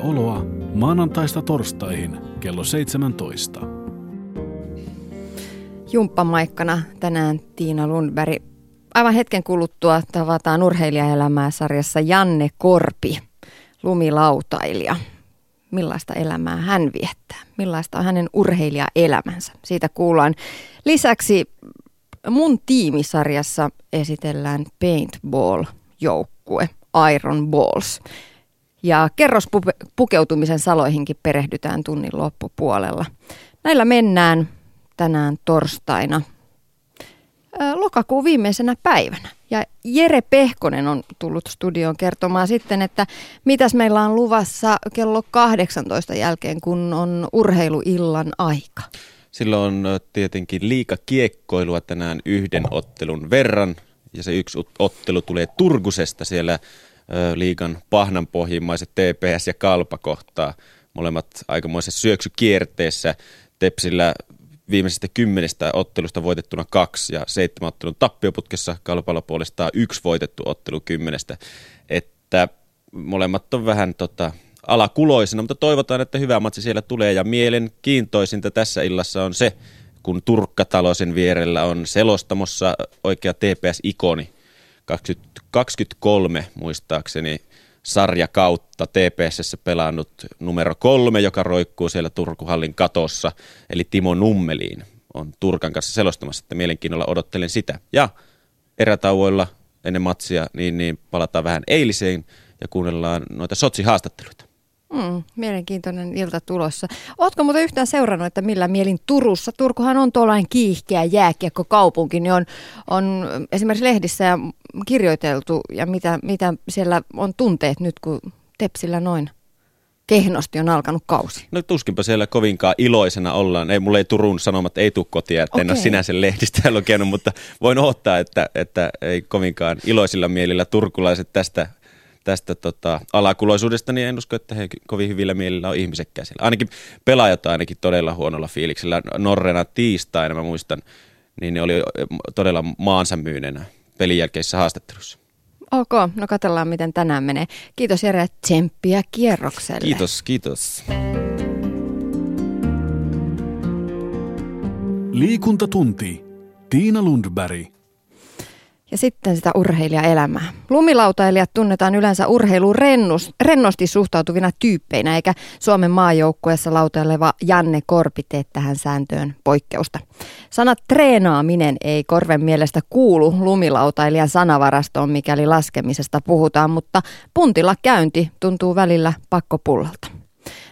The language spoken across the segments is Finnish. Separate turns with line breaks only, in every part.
oloa maanantaista torstaihin kello 17.
Jumppamaikkana tänään Tiina Lundberg. Aivan hetken kuluttua tavataan urheilijaelämää sarjassa Janne Korpi, lumilautailija. Millaista elämää hän viettää? Millaista on hänen urheilijaelämänsä? Siitä kuullaan. Lisäksi mun tiimisarjassa esitellään paintball-joukkue Iron Balls. Ja kerrospukeutumisen saloihinkin perehdytään tunnin loppupuolella. Näillä mennään tänään torstaina lokakuun viimeisenä päivänä. Ja Jere Pehkonen on tullut studioon kertomaan sitten, että mitäs meillä on luvassa kello 18 jälkeen, kun on urheiluillan aika.
Silloin on tietenkin liika kiekkoilua tänään yhden ottelun verran. Ja se yksi ottelu tulee Turkusesta siellä liikan pahnanpohjimmaiset TPS ja Kalpa kohtaa. Molemmat aikamoisessa syöksykierteessä. Tepsillä viimeisestä kymmenestä ottelusta voitettuna kaksi ja seitsemän ottelun tappioputkessa Kalpalla puolestaan yksi voitettu ottelu kymmenestä. Että molemmat on vähän tota, alakuloisena, mutta toivotaan, että hyvä matsi siellä tulee ja mielenkiintoisinta tässä illassa on se, kun Turkkataloisen vierellä on selostamossa oikea TPS-ikoni 2023 muistaakseni sarja kautta TPSssä pelannut numero kolme, joka roikkuu siellä Turkuhallin katossa, eli Timo Nummeliin on Turkan kanssa selostamassa, että mielenkiinnolla odottelen sitä. Ja erätauoilla ennen matsia, niin, niin palataan vähän eiliseen ja kuunnellaan noita Sotsi-haastatteluita.
Mm, mielenkiintoinen ilta tulossa. Oletko muuten yhtään seurannut, että millä mielin Turussa? Turkuhan on tuollainen kiihkeä jääkiekkokaupunki, niin on, on esimerkiksi lehdissä ja kirjoiteltu ja mitä, mitä siellä on tunteet nyt, kun Tepsillä noin kehnosti on alkanut kausi?
No tuskinpa siellä kovinkaan iloisena ollaan. Ei, mulle ei Turun Sanomat ei tule kotia, että okay. en ole sinänsä lehdistä lukenut, mutta voin odottaa, että, että ei kovinkaan iloisilla mielillä turkulaiset tästä tästä tota, alakuloisuudesta, niin en usko, että he kovin hyvillä mielillä on ihmisekkään siellä. Ainakin pelaajat ainakin todella huonolla fiiliksellä. Norrena tiistaina, mä muistan, niin ne oli todella maansa myyneenä pelin jälkeisessä haastattelussa.
Ok, no katsellaan miten tänään menee. Kiitos Jere, tsemppiä kierrokselle.
Kiitos, kiitos.
Liikuntatunti. Tiina Lundberg.
Ja sitten sitä urheilijaelämää. Lumilautailijat tunnetaan yleensä urheiluun rennus, rennosti suhtautuvina tyyppeinä, eikä Suomen maajoukkueessa lautaileva Janne Korpi tee tähän sääntöön poikkeusta. Sana treenaaminen ei Korven mielestä kuulu lumilautailijan sanavarastoon, mikäli laskemisesta puhutaan, mutta puntilla käynti tuntuu välillä pakkopullalta.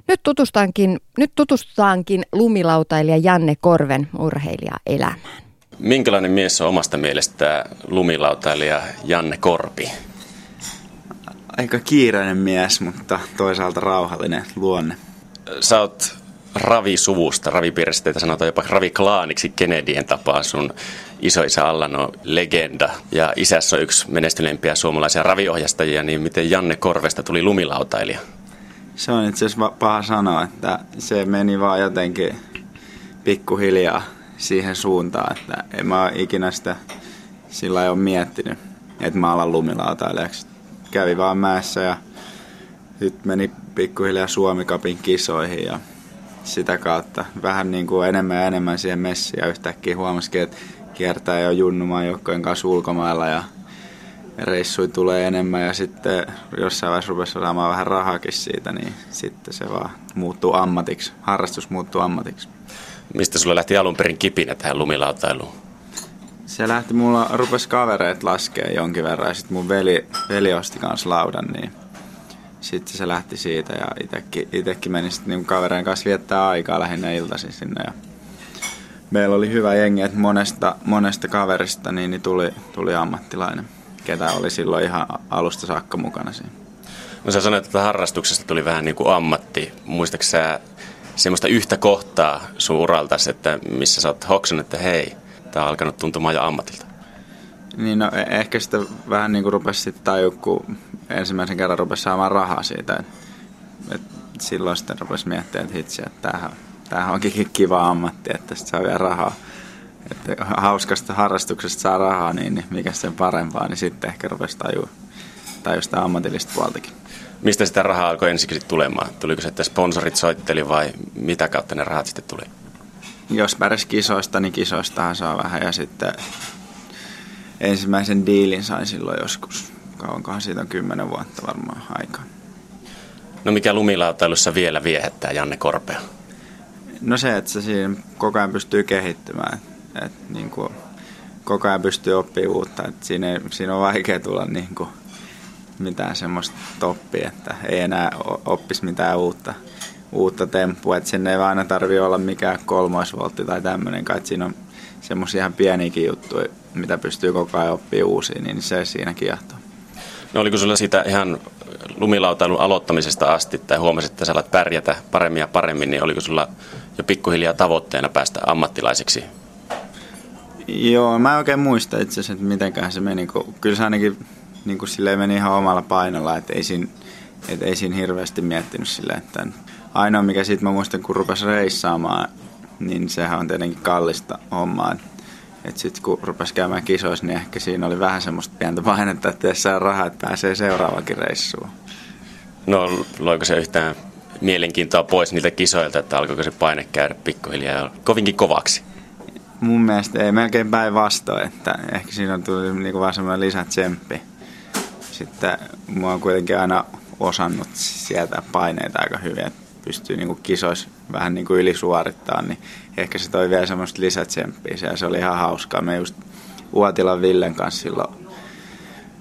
Nyt, tutustaankin, nyt tutustutaankin lumilautailija Janne Korven urheilijaelämään.
Minkälainen mies on omasta mielestä lumilautailija Janne Korpi?
Aika kiireinen mies, mutta toisaalta rauhallinen luonne.
Sä oot ravisuvusta, ravipiiristä, sanotaan jopa raviklaaniksi Kennedyen tapaa. Sun isoisä Allan on legenda ja isässä on yksi menestyneimpiä suomalaisia raviohjastajia, niin miten Janne Korvesta tuli lumilautailija?
Se on itse asiassa paha sanoa, että se meni vaan jotenkin pikkuhiljaa siihen suuntaan, että en mä ikinä sitä sillä ei ole miettinyt, että mä alan lumilautailijaksi. Kävi vaan mäessä ja sitten meni pikkuhiljaa Suomikapin kisoihin ja sitä kautta vähän niin kuin enemmän ja enemmän siihen messiin ja yhtäkkiä huomasikin, että kiertää jo junnumaan joukkojen kanssa ulkomailla ja reissui tulee enemmän ja sitten jossain vaiheessa rupesi saamaan vähän rahakin siitä, niin sitten se vaan muuttuu ammatiksi, harrastus muuttuu ammatiksi.
Mistä sulla lähti alun perin kipinä tähän lumilautailuun?
Se lähti, mulla rupesi kavereet laskea jonkin verran ja sitten mun veli, veli osti kanssa laudan, niin sitten se lähti siitä ja itekin, itekin meni sitten niin kavereen kanssa viettää aikaa lähinnä iltaisin sinne ja meillä oli hyvä jengi, että monesta, monesta kaverista niin, niin tuli, tuli ammattilainen, ketä oli silloin ihan alusta saakka mukana siinä.
No sä sanoit, että harrastuksesta tuli vähän niin kuin ammatti. Muistaaksä sä semmoista yhtä kohtaa sun uraltas, että missä sä oot hoksannut, että hei, tää on alkanut tuntumaan jo ammatilta?
Niin no, e- ehkä sitä vähän niin kuin rupesi sitten tajua, kun ensimmäisen kerran rupesi saamaan rahaa siitä. Et, et silloin sitten rupesi miettimään, että hitsi, että tämähän, tämähän onkin kiva ammatti, että tästä saa vielä rahaa. Että hauskasta harrastuksesta saa rahaa, niin, niin mikä sen parempaa, niin sitten ehkä rupesi tajua, tajua sitä ammatillista puoltakin.
Mistä sitä rahaa alkoi ensiksi tulemaan? Tuliko se, että sponsorit soitteli vai mitä kautta ne rahat sitten tuli?
Jos pärjäs kisoista, niin kisoistahan saa vähän. Ja sitten ensimmäisen diilin sain silloin joskus. Kauankohan siitä on kymmenen vuotta varmaan aikaa.
No mikä lumilautailussa vielä viehättää Janne Korpea?
No se, että se siinä koko ajan pystyy kehittymään. Et niin kuin, koko ajan pystyy oppimaan uutta. Et siinä, ei, siinä on vaikea tulla niin kuin, mitään semmoista toppia, että ei enää oppisi mitään uutta, uutta temppua. Et sinne ei aina tarvitse olla mikään kolmoisvoltti tai tämmöinen, kai siinä on semmoisia ihan pieniäkin juttuja, mitä pystyy koko ajan oppimaan uusia, niin se siinä kiehtoo.
No oliko sulla sitä ihan lumilautailun aloittamisesta asti, tai huomasit, että sä alat pärjätä paremmin ja paremmin, niin oliko sulla jo pikkuhiljaa tavoitteena päästä ammattilaiseksi?
Joo, mä en oikein muista itse asiassa, että mitenkään se meni. Kyllä se ainakin niin kuin silleen meni ihan omalla painolla, että ei siinä, että ei siinä hirveästi miettinyt silleen, että ainoa mikä sitten mä muistan, kun rupesi reissaamaan, niin sehän on tietenkin kallista hommaa. Että sitten kun rupesi käymään kisoissa, niin ehkä siinä oli vähän semmoista pientä painetta, että jos saa rahaa, että pääsee seuraavakin reissuun.
No loiko se yhtään mielenkiintoa pois niiltä kisoilta, että alkoiko se paine käydä pikkuhiljaa kovinkin kovaksi?
Mun mielestä ei melkein päinvastoin, että ehkä siinä on tullut niinku vaan semmoinen lisätsemppi. Sitten mua on kuitenkin aina osannut sieltä paineita aika hyvin, että pystyy niinku kisoissa vähän niinku ylisuorittaa, niin ehkä se toi vielä semmoista lisätsemppiä ja se oli ihan hauskaa. Me just Uotilan Villen kanssa silloin,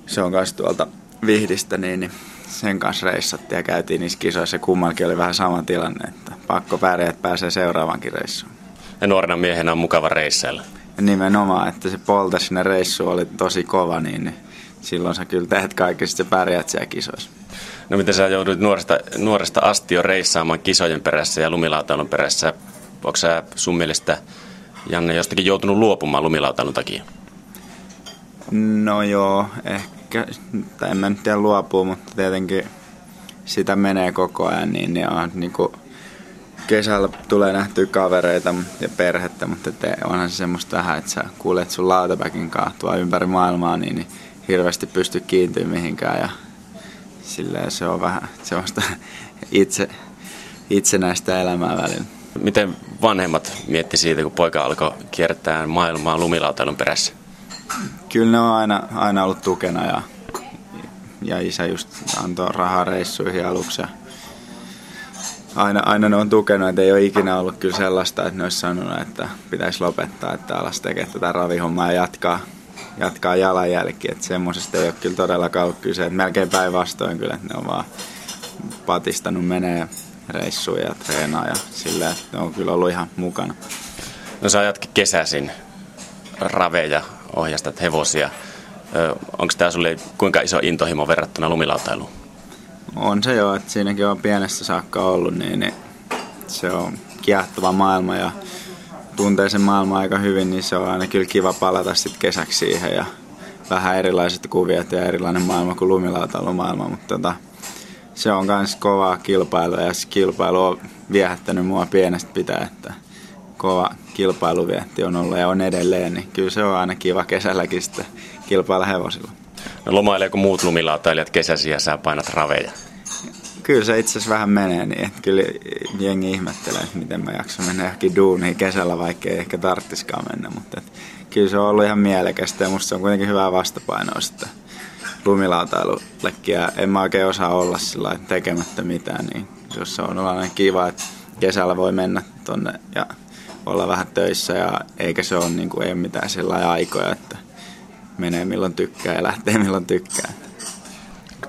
se on kanssa tuolta Vihdistä, niin, niin sen kanssa reissattiin ja käytiin niissä kisoissa. Kummallakin oli vähän sama tilanne, että pakko pärjää, että pääsee seuraavankin reissuun.
Ja nuorena miehenä on mukava reissailla.
Nimenomaan, että se polta sinne reissu oli tosi kova, niin, niin silloin sä kyllä teet kaikki, sitten pärjät siellä kisoissa.
No miten sä joudut nuoresta, nuoresta asti jo reissaamaan kisojen perässä ja lumilautailun perässä? Onko sä sun mielestä, Janne, jostakin joutunut luopumaan lumilautailun takia?
No joo, ehkä, tai en mä nyt tiedä luopua, mutta tietenkin sitä menee koko ajan, niin, niin on niin kuin, kesällä tulee nähtyä kavereita ja perhettä, mutta te, onhan se semmoista vähän, että sä kuulet sun lautapäkin tuo ympäri maailmaa, niin, niin hirveästi pysty kiintyä mihinkään ja silleen se on vähän semmoista itse, itsenäistä elämää välillä.
Miten vanhemmat mietti siitä, kun poika alkoi kiertää maailmaa lumilautailun perässä?
Kyllä ne on aina, aina ollut tukena ja, ja isä just antoi rahaa reissuihin aluksi. Ja aina, aina ne on tukenut, että ei ole ikinä ollut kyllä sellaista, että ne olisi sanonut, että pitäisi lopettaa, että alas tekee tätä ravihommaa ja jatkaa, jatkaa jalanjälki. Että semmoisesta ei ole kyllä todellakaan ollut kyse. Että melkein päinvastoin kyllä, että ne on vaan patistanut menee reissuja ja treenaa ja sillä, että ne on kyllä ollut ihan mukana.
No sä ajatkin kesäisin raveja, ohjastat hevosia. Onko tämä sulle kuinka iso intohimo verrattuna lumilautailuun?
On se jo, että siinäkin on pienestä saakka ollut, niin, niin se on kiehtova maailma ja tuntee sen maailman aika hyvin, niin se on aina kyllä kiva palata sitten kesäksi siihen ja vähän erilaiset kuviot ja erilainen maailma kuin lumilautailumaailma, mutta tota, se on myös kovaa kilpailua ja se kilpailu on viehättänyt mua pienestä pitää, että kova kilpailuvietti on ollut ja on edelleen, niin kyllä se on aina kiva kesälläkin sitten kilpailla hevosilla.
No lomaileeko muut lumilautailijat kesäsi ja sä painat raveja?
Kyllä se itse asiassa vähän menee niin, että kyllä jengi ihmettelee, että miten mä jaksan mennä johonkin duuniin kesällä, vaikka ei ehkä tarttiskaan mennä, mutta et, kyllä se on ollut ihan mielekästä ja musta se on kuitenkin hyvää vastapainoa sitten lumilautailullekin ja en mä oikein osaa olla sillä tekemättä mitään, niin jos se on ollut kiva, että kesällä voi mennä tonne ja olla vähän töissä ja eikä se ole, niin kuin, ei mitään sellaisia aikoja, että menee milloin tykkää ja lähtee milloin tykkää.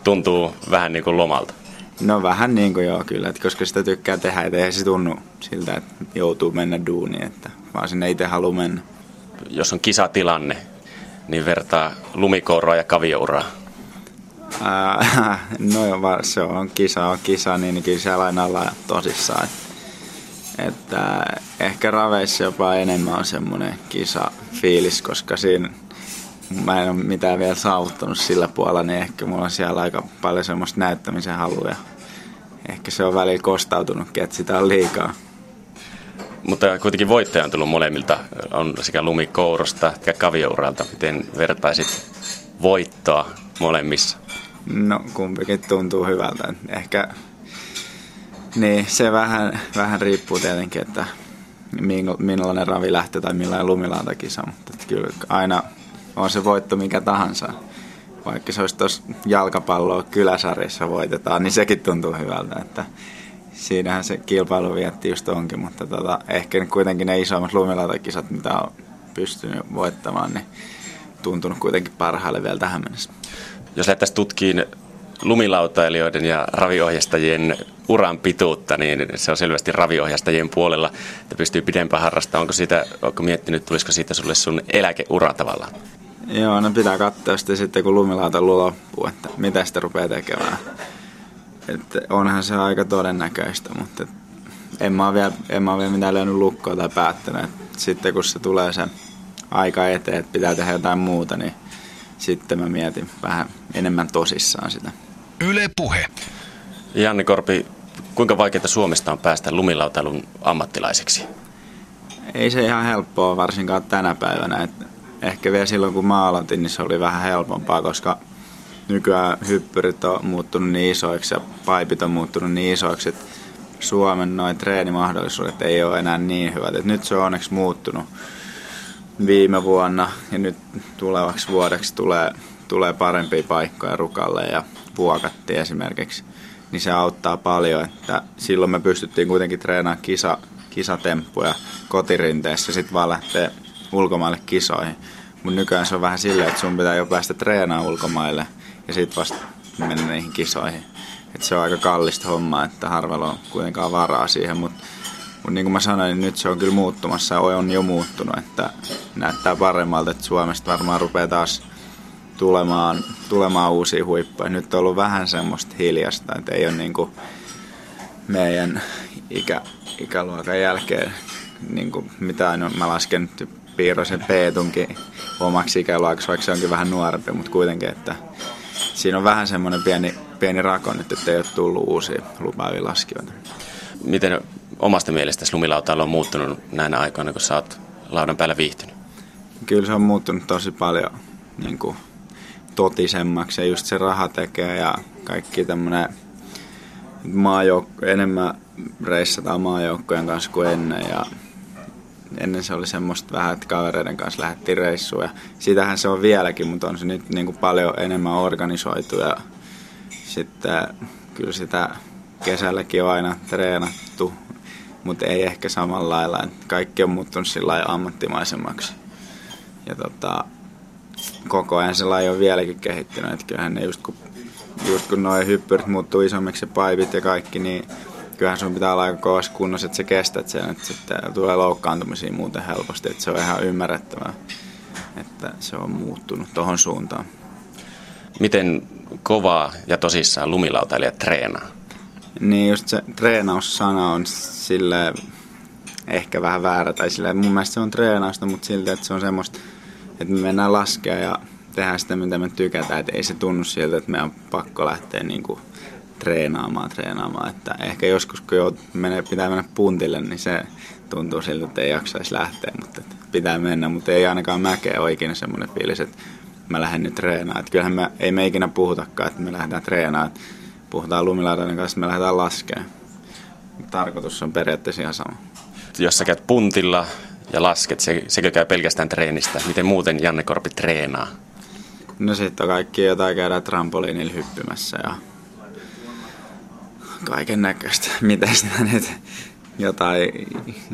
Tuntuu vähän niin kuin lomalta.
No vähän niin kuin joo kyllä, että koska sitä tykkää tehdä, että eihän se tunnu siltä, että joutuu mennä duuniin, että vaan sinne itse haluaa mennä.
Jos on kisatilanne, niin vertaa lumikouroa ja kaviouraa.
no joo, se on kisa, on kisa, niin kyllä siellä aina ollaan tosissaan. Että että ehkä raveissa jopa enemmän on semmoinen kisa fiilis, koska siinä mä en ole mitään vielä saavuttanut sillä puolella, niin ehkä mulla on siellä aika paljon semmoista näyttämisen haluja. Ehkä se on välillä kostautunutkin, että sitä on liikaa.
Mutta kuitenkin voittaja on tullut molemmilta, on sekä lumikourosta että kaviouralta. Miten vertaisit voittoa molemmissa?
No kumpikin tuntuu hyvältä. Ehkä niin, se vähän, vähän riippuu tietenkin, että millainen ravi lähtee tai millainen lumilautakisa, mutta kyllä aina on se voitto mikä tahansa. Vaikka se olisi tuossa jalkapalloa kyläsarjassa voitetaan, niin sekin tuntuu hyvältä. Että siinähän se kilpailu vietti just onkin, mutta tota, ehkä kuitenkin ne isommat lumilautakisat, mitä on pystynyt voittamaan, niin tuntunut kuitenkin parhaalle vielä tähän mennessä.
Jos lähdettäisiin tutkiin lumilautailijoiden ja raviohjastajien uran pituutta, niin se on selvästi raviohjastajien puolella, että pystyy pidempään harrastamaan. Onko, siitä, onko miettinyt, tulisiko siitä sulle sun eläkeura tavallaan?
Joo, no pitää katsoa sitten, sitten kun lumilautailu loppuu, että mitä sitä rupeaa tekemään. Että onhan se aika todennäköistä, mutta en mä ole vielä, en mä ole vielä mitään löynyt lukkoa tai päättänyt. Sitten kun se tulee se aika eteen, että pitää tehdä jotain muuta, niin sitten mä mietin vähän enemmän tosissaan sitä.
Yle Puhe.
Janne Korpi, kuinka vaikeaa Suomesta on päästä lumilautailun ammattilaiseksi?
Ei se ihan helppoa varsinkaan tänä päivänä. Et ehkä vielä silloin kun mä aloitin, niin se oli vähän helpompaa, koska nykyään hyppyrit on muuttunut niin isoiksi ja paipit on muuttunut niin isoiksi, että Suomen noin treenimahdollisuudet ei ole enää niin hyvät. Et nyt se on onneksi muuttunut viime vuonna ja nyt tulevaksi vuodeksi tulee, tulee parempia paikkoja Rukalle ja Vuokatti esimerkiksi. Niin se auttaa paljon, että silloin me pystyttiin kuitenkin treenaamaan kisa, kisatemppuja kotirinteessä sitten vaan lähteä ulkomaille kisoihin. Mutta nykyään se on vähän silleen, että sun pitää jo päästä treenaamaan ulkomaille ja sitten vasta mennä niihin kisoihin. Et se on aika kallista hommaa, että harvalla on kuitenkaan varaa siihen, mutta mutta niin kuin mä sanoin, niin nyt se on kyllä muuttumassa ja on jo muuttunut, että näyttää paremmalta, että Suomesta varmaan rupeaa taas tulemaan, tulemaan uusia huippuja. Nyt on ollut vähän semmoista hiljasta, että ei ole niin kuin meidän ikä, ikäluokan jälkeen niin kuin mitään. No, mä lasken Piirosen Peetunkin omaksi ikäluokaksi, vaikka se onkin vähän nuorempi, mutta kuitenkin, että siinä on vähän semmoinen pieni, pieni rako nyt, että ei ole tullut uusia lupaavia laskijoita.
Miten omasta mielestäsi lumilautailu on muuttunut näinä aikoina, kun sä oot laudan päällä viihtynyt?
Kyllä se on muuttunut tosi paljon niin kuin, totisemmaksi ja just se raha tekee ja kaikki tämmöinen maajoukko, enemmän reissataan maajoukkojen kanssa kuin ennen ja ennen se oli semmoista vähän, että kavereiden kanssa lähdettiin reissuun ja sitähän se on vieläkin, mutta on se nyt niin kuin paljon enemmän organisoitu ja sitten kyllä sitä kesälläkin on aina treenattu mutta ei ehkä samalla lailla. Kaikki on muuttunut sillä ammattimaisemmaksi. Ja tota, koko ajan se laji on vieläkin kehittynyt. Että kyllähän ne just kun, just kun noin hyppyrit muuttuu isommiksi ja paipit ja kaikki, niin kyllähän sun pitää olla aika kovassa kunnossa, että sä kestät sen, että sitten tulee loukkaantumisia muuten helposti, että se on ihan ymmärrettävää, että se on muuttunut tuohon suuntaan.
Miten kovaa ja tosissaan lumilautailijat treenaa?
Niin just se treenaussana on sille ehkä vähän väärä. Tai sille, mun mielestä se on treenausta, mutta silti, että se on semmoista, että me mennään laskea ja tehdään sitä, mitä me tykätään. Että ei se tunnu siltä, että meidän on pakko lähteä niin kuin treenaamaan, treenaamaan. Että ehkä joskus, kun jo menee, pitää mennä puntille, niin se tuntuu siltä, että ei jaksaisi lähteä, mutta pitää mennä. Mutta ei ainakaan mäkeä ole ikinä semmoinen fiilis, että mä lähden nyt treenaamaan. Että kyllähän me, ei me ikinä puhutakaan, että me lähdetään treenaamaan puhutaan lumilaudan kanssa, me lähdetään laskemaan. Tarkoitus on periaatteessa ihan sama.
Jos sä käyt puntilla ja lasket, se, sekö käy pelkästään treenistä? Miten muuten Janne Korpi treenaa?
No sitten on kaikki jotain käydään trampoliinilla hyppymässä ja kaiken näköistä. Miten sitä nyt jotain,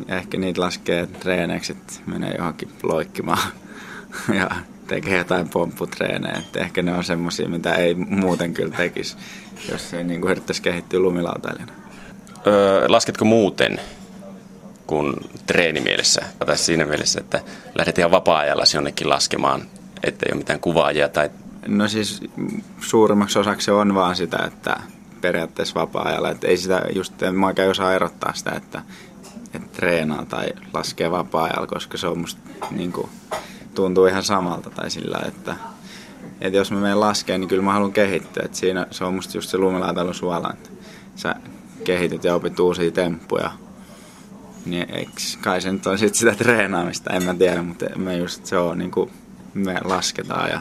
ehkä niitä laskee treeneiksi, että menee johonkin loikkimaan ja tekee jotain pompputreenejä. Että ehkä ne on semmoisia, mitä ei muuten kyllä tekisi jos ei niin yrittäisi kehittyä lumilautailijana.
Öö, lasketko muuten kuin treenimielessä? Tai siinä mielessä, että lähdet ihan vapaa-ajalla jonnekin laskemaan, ettei ole mitään kuvaajia tai...
No siis suurimmaksi osaksi se on vaan sitä, että periaatteessa vapaa-ajalla. Että ei sitä just, en mä osaa erottaa sitä, että, että treenaa tai laskee vapaa-ajalla, koska se on musta niin kuin, tuntuu ihan samalta tai sillä, että että jos mä menen laskeen, niin kyllä mä haluan kehittyä. Et siinä se on musta just se lumilaitailun suola, että sä kehityt ja opit uusia temppuja. Niin eiks, kai se nyt on sit sitä treenaamista, en mä tiedä, mutta me just se on niinku, me lasketaan ja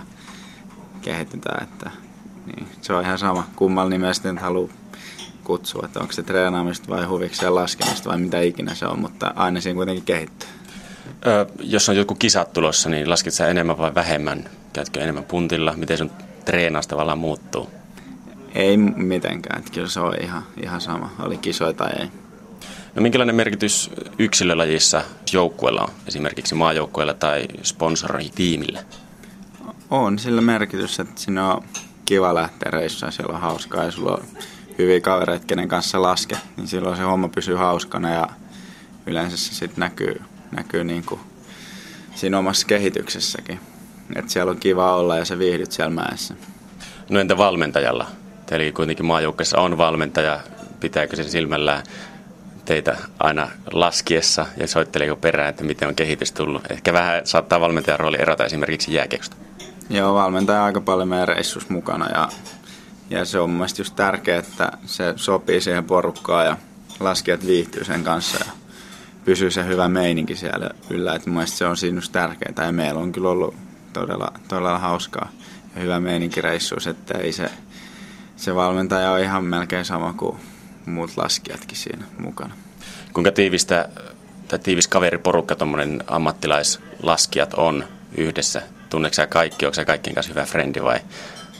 kehitetään, että niin se on ihan sama, kummalla nimellä nyt haluaa kutsua, että onko se treenaamista vai huvikseen laskemista vai mitä ikinä se on, mutta aina siinä kuitenkin kehittyy.
Ö, jos on joku kisat tulossa, niin laskit sä enemmän vai vähemmän? Käytkö enemmän puntilla? Miten sun treenaus tavallaan muuttuu?
Ei mitenkään, että kyllä se on ihan, ihan sama, oli kisoja tai ei.
No minkälainen merkitys yksilölajissa joukkueella on, esimerkiksi maajoukkueella tai sponsoritiimillä?
On sillä merkitys, että siinä on kiva lähteä reissuun, siellä on hauskaa ja sulla on hyviä kavereita, kenen kanssa lasket, niin silloin se homma pysyy hauskana ja yleensä se sitten näkyy, näkyy niin kuin siinä omassa kehityksessäkin. Että siellä on kiva olla ja se viihdyt siellä mäessä.
No entä valmentajalla? Eli kuitenkin maajoukkueessa on valmentaja. Pitääkö se silmällä teitä aina laskiessa ja soitteleeko perään, että miten on kehitys tullut? Ehkä vähän saattaa valmentajan rooli erota esimerkiksi jääkiekosta.
Joo, valmentaja aika paljon meidän reissus mukana ja, ja se on mun just tärkeää, että se sopii siihen porukkaan ja laskijat viihtyy sen kanssa ja pysyy se hyvä meininki siellä yllä. Että mun se on siinä just tärkeää ja meillä on kyllä ollut todella, todella hauskaa ja hyvä meininki reissuus, että ei se, se valmentaja on ihan melkein sama kuin muut laskijatkin siinä mukana.
Kuinka tiivistä tai tiivis kaveriporukka tuommoinen ammattilaislaskijat on yhdessä? Tunneeko sä kaikki, onko sä kaikkien kanssa hyvä frendi vai,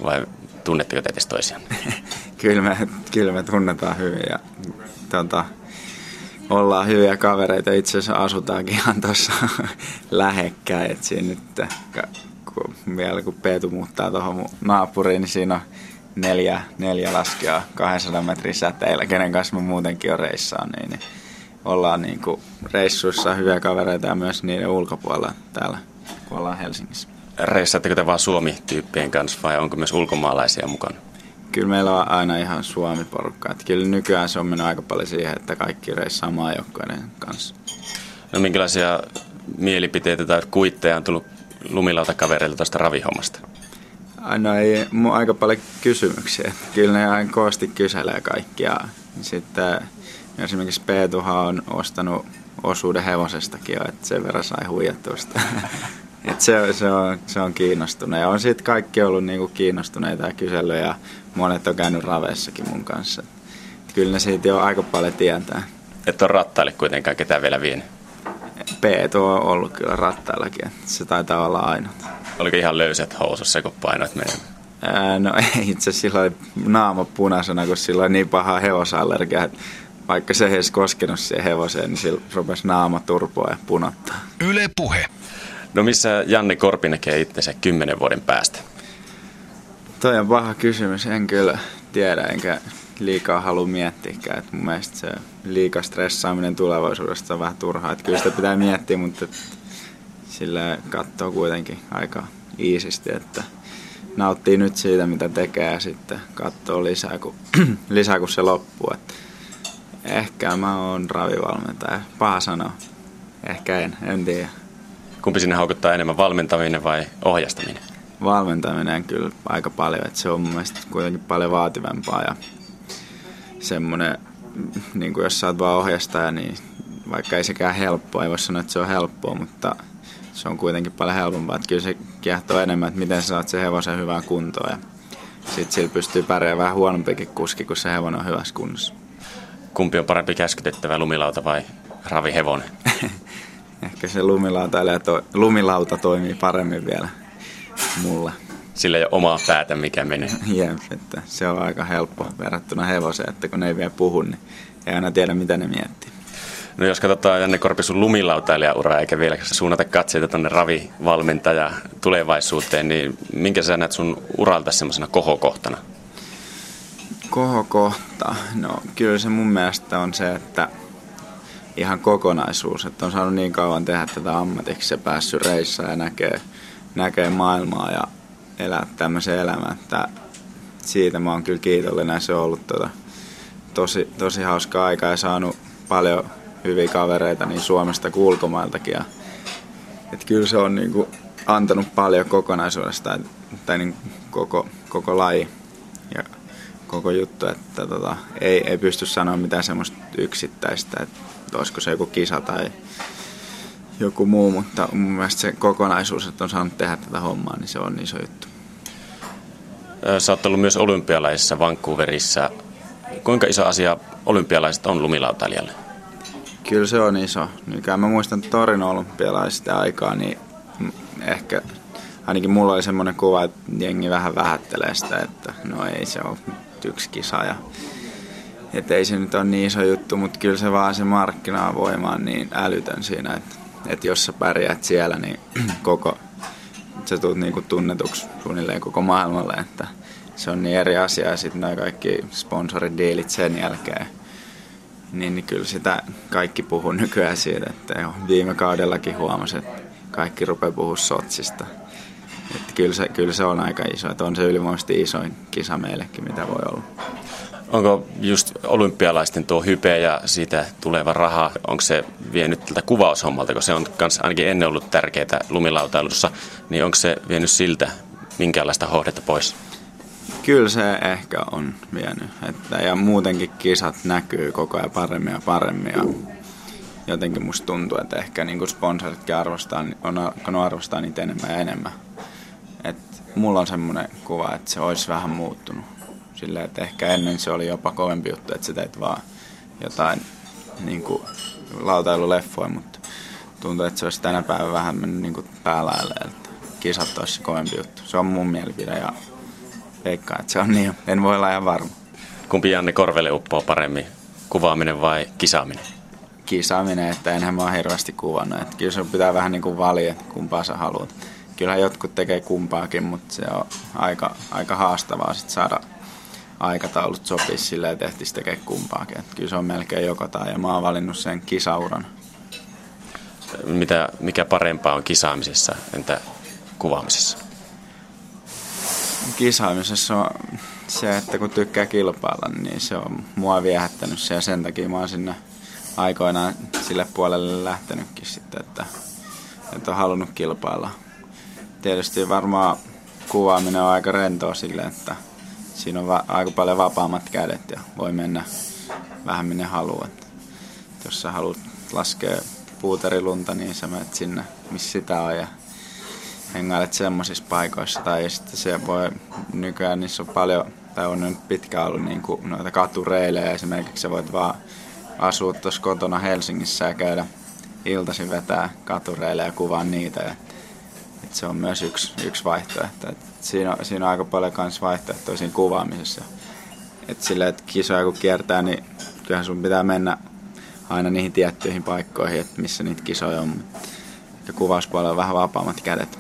vai tunnetteko te edes toisiaan?
kyllä, me, kyllä me tunnetaan hyvin ja tota, ollaan hyviä kavereita. Itse asiassa asutaankin ihan tuossa lähekkäin. Et siinä nyt, kun, vielä kun Peetu muuttaa tuohon naapuriin, niin siinä on neljä, neljä laskea 200 metrin säteillä, kenen kanssa mä muutenkin on reissaan, niin, niin ollaan niin kuin reissuissa hyviä kavereita ja myös niiden ulkopuolella täällä, kun ollaan Helsingissä.
Reissaatteko te vaan Suomi-tyyppien kanssa vai onko myös ulkomaalaisia mukana?
Kyllä meillä on aina ihan Suomi-porukka. Että kyllä nykyään se on mennyt aika paljon siihen, että kaikki reissaa maajoukkoiden kanssa.
No minkälaisia mielipiteitä tai kuitteja on tullut lumilautakavereilta tuosta ravihommasta?
No ei aika paljon kysymyksiä. Kyllä ne aina koosti kyselee kaikkia. Sitten esimerkiksi Peetuhan on ostanut osuuden hevosestakin jo, että sen verran sai huijattua sitä. Et se, se, on, se on kiinnostunut. Ja on sitten kaikki ollut niinku kiinnostuneita ja kysellyt ja monet on käynyt raveissakin mun kanssa. Et kyllä ne siitä jo aika paljon tietää.
Et on rattaille kuitenkaan ketään vielä vienyt?
Peetu on ollut kyllä rattaillakin. Se taitaa olla ainut.
Oliko ihan löysät housussa, kun painoit menemään?
Ää, no ei itse silloin naama punaisena, kun sillä on niin paha hevosallergia, että vaikka se ei edes koskenut siihen hevoseen, niin sillä rupesi naama turpoa ja punottaa.
Yle puhe.
No missä Janne Korpi näkee itsensä kymmenen vuoden päästä?
Toi on paha kysymys, en kyllä tiedä, enkä liikaa halua miettiäkään. Et mun mielestä se liika stressaaminen tulevaisuudesta on vähän turhaa. Kyllä sitä pitää miettiä, mutta sillä katsoo kuitenkin aika iisisti, että nauttii nyt siitä, mitä tekee ja sitten katsoo lisää, kun, lisää, kun se loppuu. Et ehkä mä oon ravivalmentaja. Paha sanoa. Ehkä en, en tiedä.
Kumpi sinne haukuttaa enemmän, valmentaminen vai ohjastaminen?
Valmentaminen kyllä aika paljon, että se on mun mielestä kuitenkin paljon vaativempaa ja semmoinen, niin kuin jos sä oot vaan ohjastaja, niin vaikka ei sekään helppoa, ei voi sanoa, että se on helppoa, mutta se on kuitenkin paljon helpompaa. Että kyllä se kiehtoo enemmän, että miten sä saat sen hevosen hyvään kuntoon ja sitten sillä pystyy pärjäämään vähän huonompikin kuski, kun se hevonen on hyvässä kunnossa.
Kumpi on parempi käskytettävä, lumilauta vai ravihevonen?
Ehkä se lumilauta, to, lumilauta toimii paremmin vielä mulla.
Sillä ei ole omaa päätä, mikä menee.
Jep, että se on aika helppo verrattuna hevoseen, että kun ne ei vielä puhu, niin ei aina tiedä, mitä ne miettii.
No jos katsotaan Janne Korpi sun lumilautailijaura eikä vielä suunnata katseita tuonne ravivalmentaja tulevaisuuteen, niin minkä sä näet sun uralta semmoisena kohokohtana?
Kohokohta? No kyllä se mun mielestä on se, että ihan kokonaisuus, että on saanut niin kauan tehdä tätä ammatiksi ja päässyt reissaan ja näkee, näkee maailmaa ja elää tämmöisen elämän, että siitä mä oon kyllä kiitollinen. Se on ollut tota, tosi, tosi hauska aika ja saanut paljon hyviä kavereita niin Suomesta kuin ulkomailtakin. Ja, et kyllä se on niinku antanut paljon kokonaisuudesta, tai niin koko, koko laji ja koko juttu, että tota, ei, ei pysty sanoa mitään semmoista yksittäistä, että olisiko se joku kisa tai joku muu, mutta mun mielestä se kokonaisuus, että on saanut tehdä tätä hommaa, niin se on iso juttu.
Sä oot ollut myös olympialaisissa Vancouverissa. Kuinka iso asia olympialaiset on lumilautailijalle?
Kyllä se on iso. Nykyään mä muistan Torin olympialaisista aikaa, niin ehkä ainakin mulla oli semmoinen kuva, että jengi vähän vähättelee sitä, että no ei se ole yksi kisa ja että ei se nyt ole niin iso juttu, mutta kyllä se vaan se markkinavoima on niin älytön siinä, että, että jos sä pärjäät siellä, niin koko, sä tulet niinku tunnetuksi suunnilleen koko maailmalle, että se on niin eri asia ja sitten nämä kaikki sponsoridiilit sen jälkeen, niin, niin kyllä sitä kaikki puhuu nykyään siitä, että jo viime kaudellakin huomasi, että kaikki rupeaa puhua Sotsista. Että kyllä, se, kyllä se on aika iso, että on se ylivoimaisesti isoin kisa meillekin, mitä voi olla.
Onko just olympialaisten tuo hype ja siitä tuleva raha, onko se vienyt tältä kuvaushommalta, kun se on kans ainakin ennen ollut tärkeää lumilautailussa, niin onko se vienyt siltä minkäänlaista hohdetta pois?
Kyllä se ehkä on vienyt. Että, ja muutenkin kisat näkyy koko ajan paremmin ja paremmin. Ja jotenkin musta tuntuu, että ehkä niin sponsoritkin arvostaa, on alkanut arvostaa niitä enemmän ja enemmän. Et mulla on semmoinen kuva, että se olisi vähän muuttunut. Silleen, että ehkä ennen se oli jopa kovempi juttu, että sä teit vaan jotain niin kuin lautailuleffoja, mutta tuntuu, että se olisi tänä päivänä vähän mennyt niin päälaille, että kisat olisi se kovempi juttu. Se on mun mielipide ja veikkaan, että se on niin. En voi olla ihan varma.
Kumpi Janne Korvelle uppoo paremmin, kuvaaminen vai kisaaminen?
Kisaaminen, että enhän mä ole hirveästi kuvannut. Että kyllä se pitää vähän niin kuin valia, että kumpaa sä haluat. Kyllähän jotkut tekee kumpaakin, mutta se on aika, aika haastavaa sit saada aikataulut sopii silleen, että ehtis tekee kumpaakin. Että kyllä se on melkein joko tai, ja mä oon valinnut sen kisauran.
Mitä, mikä parempaa on kisaamisessa, entä kuvaamisessa?
Kisaamisessa on se, että kun tykkää kilpailla, niin se on mua viehättänyt se ja sen takia mä oon sinne aikoinaan sille puolelle lähtenytkin sitten, että, että on halunnut kilpailla. Tietysti varmaan kuvaaminen on aika rentoa sille, että siinä on va- aika paljon vapaammat kädet ja voi mennä vähän minne haluat. Jos sä haluat laskea puuterilunta, niin sä menet sinne, missä sitä on ja hengailet semmoisissa paikoissa. Tai sitten se voi nykyään, niissä on paljon, tai on nyt pitkään ollut niin kuin noita katureilejä. Esimerkiksi sä voit vaan asua tuossa kotona Helsingissä ja käydä iltaisin vetää katureille ja kuvaa niitä. Ja, et se on myös yksi, yksi vaihtoehto. Et siinä, on, siinä on aika paljon myös vaihtoehtoja siinä kuvaamisessa. Et sille, että kisoja kun kiertää, niin kyllähän sun pitää mennä aina niihin tiettyihin paikkoihin, että missä niitä kisoja on. Ja kuvauspuolella on vähän vapaammat kädet.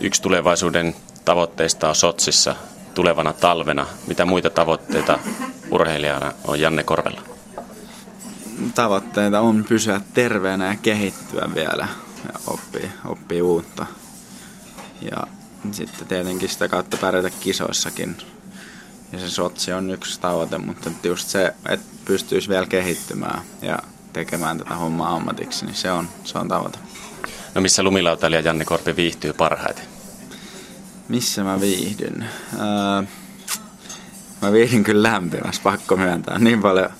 Yksi tulevaisuuden tavoitteista on Sotsissa tulevana talvena. Mitä muita tavoitteita urheilijana on Janne Korvella?
Tavoitteita on pysyä terveenä ja kehittyä vielä ja oppii, oppii uutta. Ja sitten tietenkin sitä kautta pärjätä kisoissakin. Ja se Sotsi on yksi tavoite, mutta just se, että pystyisi vielä kehittymään ja tekemään tätä hommaa ammatiksi, niin se on, se on tavoite.
No missä lumilautailija Janne Korpi viihtyy parhaiten?
Missä mä viihdyn? Öö, mä viihdyn kyllä lämpimässä, pakko myöntää. Niin paljon,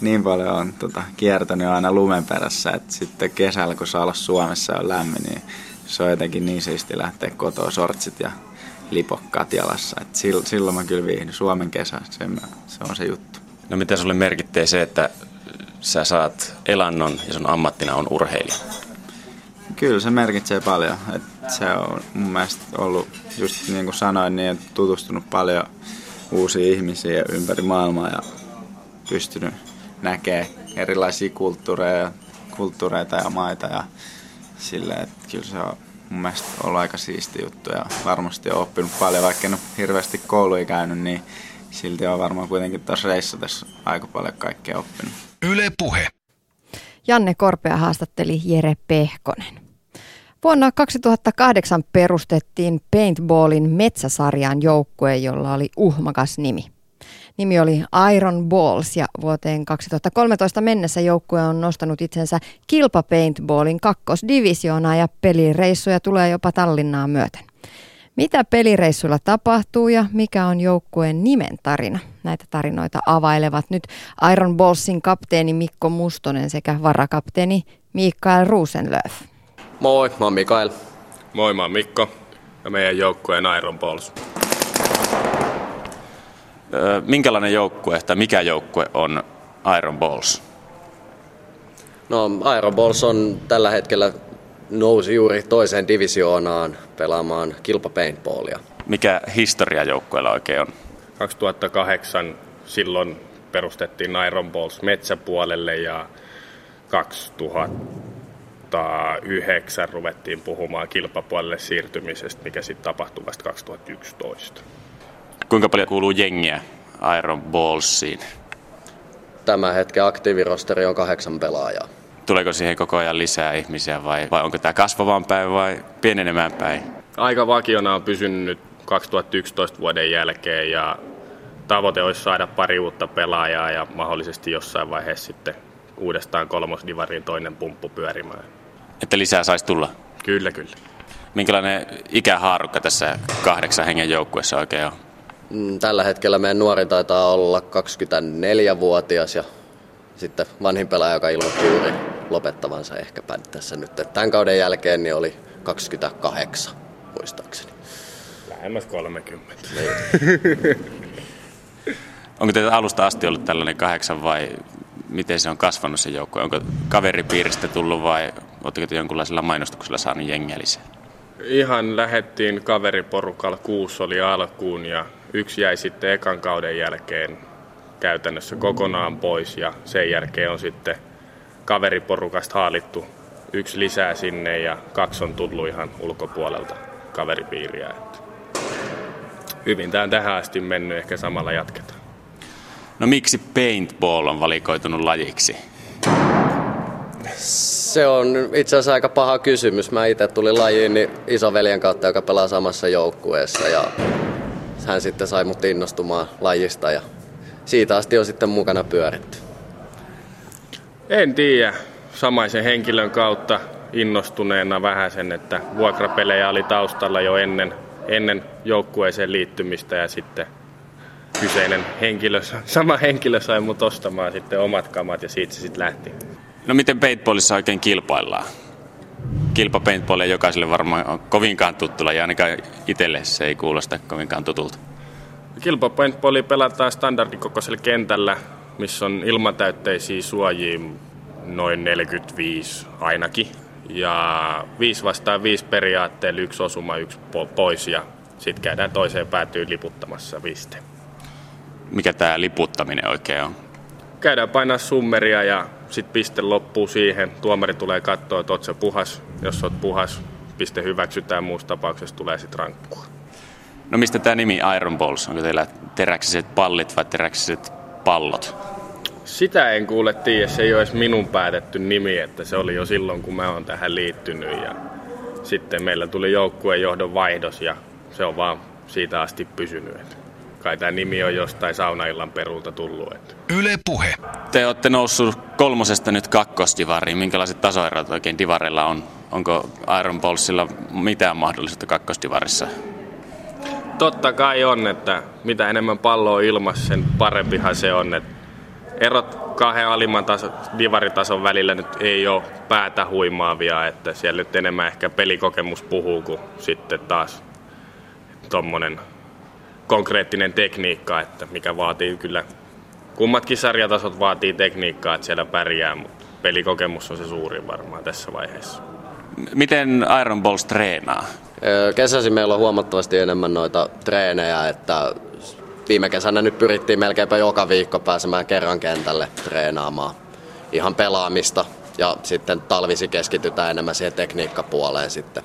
niin paljon on tota, kiertänyt aina lumen perässä, että sitten kesällä, kun saa olla Suomessa on lämmin, niin se on jotenkin niin siisti lähteä kotoa sortsit ja lipokkaat jalassa. Et silloin mä kyllä viihdyn Suomen kesä, se, se on se juttu.
No mitä sulle merkittää se, että sä saat elannon ja sun ammattina on urheilija?
Kyllä se merkitsee paljon. Et se on mun mielestä ollut, just niin kuin sanoin, niin tutustunut paljon uusia ihmisiä ympäri maailmaa ja pystynyt näkemään erilaisia kulttuureja, kulttuureita ja maita ja silleen, että kyllä se on mun mielestä ollut aika siisti juttu ja varmasti on oppinut paljon, vaikka en ole hirveästi kouluja käynyt, niin silti on varmaan kuitenkin tuossa reissatessa aika paljon kaikkea oppinut. Yle Puhe.
Janne Korpea haastatteli Jere Pehkonen. Vuonna 2008 perustettiin Paintballin metsäsarjan joukkue, jolla oli uhmakas nimi. Nimi oli Iron Balls ja vuoteen 2013 mennessä joukkue on nostanut itsensä kilpa paintballin kakkosdivisioonaa ja pelireissuja tulee jopa Tallinnaan myöten. Mitä pelireissuilla tapahtuu ja mikä on joukkueen nimen tarina? Näitä tarinoita availevat nyt Iron Ballsin kapteeni Mikko Mustonen sekä varakapteeni Mikael Rosenlöf.
Moi, mä oon Mikael.
Moi, mä oon Mikko ja meidän joukkueen Iron Balls.
Minkälainen joukkue tai mikä joukkue on Iron Balls?
No Iron Balls on tällä hetkellä nousi juuri toiseen divisioonaan pelaamaan kilpapaintballia.
Mikä historia joukkueella oikein on?
2008 silloin perustettiin Iron Balls metsäpuolelle ja 2009 ruvettiin puhumaan kilpapuolelle siirtymisestä, mikä sitten tapahtui vasta 2011.
Kuinka paljon kuuluu jengiä Iron Ballsiin?
Tämä hetken aktiivirosteri on kahdeksan pelaajaa.
Tuleeko siihen koko ajan lisää ihmisiä vai, vai onko tämä kasvavaan päin vai pienenemään päin?
Aika vakiona on pysynyt 2011 vuoden jälkeen ja tavoite olisi saada pari uutta pelaajaa ja mahdollisesti jossain vaiheessa sitten uudestaan kolmosdivariin toinen pumppu pyörimään.
Että lisää saisi tulla?
Kyllä, kyllä.
Minkälainen ikähaarukka tässä kahdeksan hengen joukkueessa oikein on?
Mm, tällä hetkellä meidän nuori taitaa olla 24-vuotias ja sitten vanhin pelaaja, joka ilmoitti juuri lopettavansa ehkäpä tässä nyt. Tämän kauden jälkeen niin oli 28, muistaakseni.
Lähemmäs 30.
Onko teillä alusta asti ollut tällainen kahdeksan vai miten se on kasvanut se joukko? Onko kaveripiiristä tullut vai oletteko te jonkunlaisella mainostuksella saanut jengiä lisää?
Ihan lähettiin kaveriporukalla, kuusi oli alkuun ja yksi jäi sitten ekan kauden jälkeen käytännössä kokonaan pois ja sen jälkeen on sitten kaveriporukasta haalittu yksi lisää sinne ja kaksi on tullut ihan ulkopuolelta kaveripiiriä. Hyvin tämä on tähän asti mennyt, ehkä samalla jatketaan.
No miksi paintball on valikoitunut lajiksi?
Se on itse asiassa aika paha kysymys. Mä itse tulin lajiin niin isoveljen kautta, joka pelaa samassa joukkueessa ja hän sitten sai mut innostumaan lajista ja siitä asti on sitten mukana pyöritty.
En tiedä. Samaisen henkilön kautta innostuneena vähän sen, että vuokrapelejä oli taustalla jo ennen, ennen joukkueeseen liittymistä ja sitten kyseinen henkilö, sama henkilö sai mut ostamaan sitten omat kamat ja siitä se sitten lähti.
No miten paintballissa oikein kilpaillaan? Kilpa paintballia jokaiselle varmaan on kovinkaan tuttu ja ainakaan itselle se ei kuulosta kovinkaan tutulta.
Kilpa paintballia pelataan standardikokoisella kentällä, missä on ilmatäytteisiä suojia noin 45 ainakin. Ja 5 vastaan 5 periaatteella yksi osuma, yksi pois ja sitten käydään toiseen päätyyn liputtamassa viste
mikä tämä liputtaminen oikein on?
Käydään painaa summeria ja sitten piste loppuu siihen. Tuomari tulee katsoa, että oot puhas. Jos oot puhas, piste hyväksytään. Muussa tapauksessa tulee sitten rankkua.
No mistä tämä nimi Iron Balls? Onko teillä teräksiset pallit vai teräksiset pallot?
Sitä en kuule tiedä. Se ei ole edes minun päätetty nimi, että se oli jo silloin, kun mä oon tähän liittynyt. Ja sitten meillä tuli joukkueen johdon vaihdos ja se on vaan siitä asti pysynyt kai tämä nimi on jostain saunaillan perulta tullut. Että.
Yle Puhe.
Te olette noussut kolmosesta nyt kakkosdivariin. Minkälaiset tasoerot oikein divarilla on? Onko Iron Ballsilla mitään mahdollisuutta kakkosdivarissa?
Totta kai on, että mitä enemmän palloa ilmassa, sen parempihan se on. Että erot kahden alimman taso, divaritason välillä nyt ei ole päätä huimaavia, että siellä nyt enemmän ehkä pelikokemus puhuu kuin sitten taas tuommoinen konkreettinen tekniikka, että mikä vaatii kyllä, kummatkin sarjatasot vaatii tekniikkaa, että siellä pärjää, mutta pelikokemus on se suurin varmaan tässä vaiheessa.
Miten Iron Balls treenaa?
Kesäsi meillä on huomattavasti enemmän noita treenejä, että viime kesänä nyt pyrittiin melkeinpä joka viikko pääsemään kerran kentälle treenaamaan ihan pelaamista ja sitten talvisi keskitytään enemmän siihen tekniikkapuoleen sitten.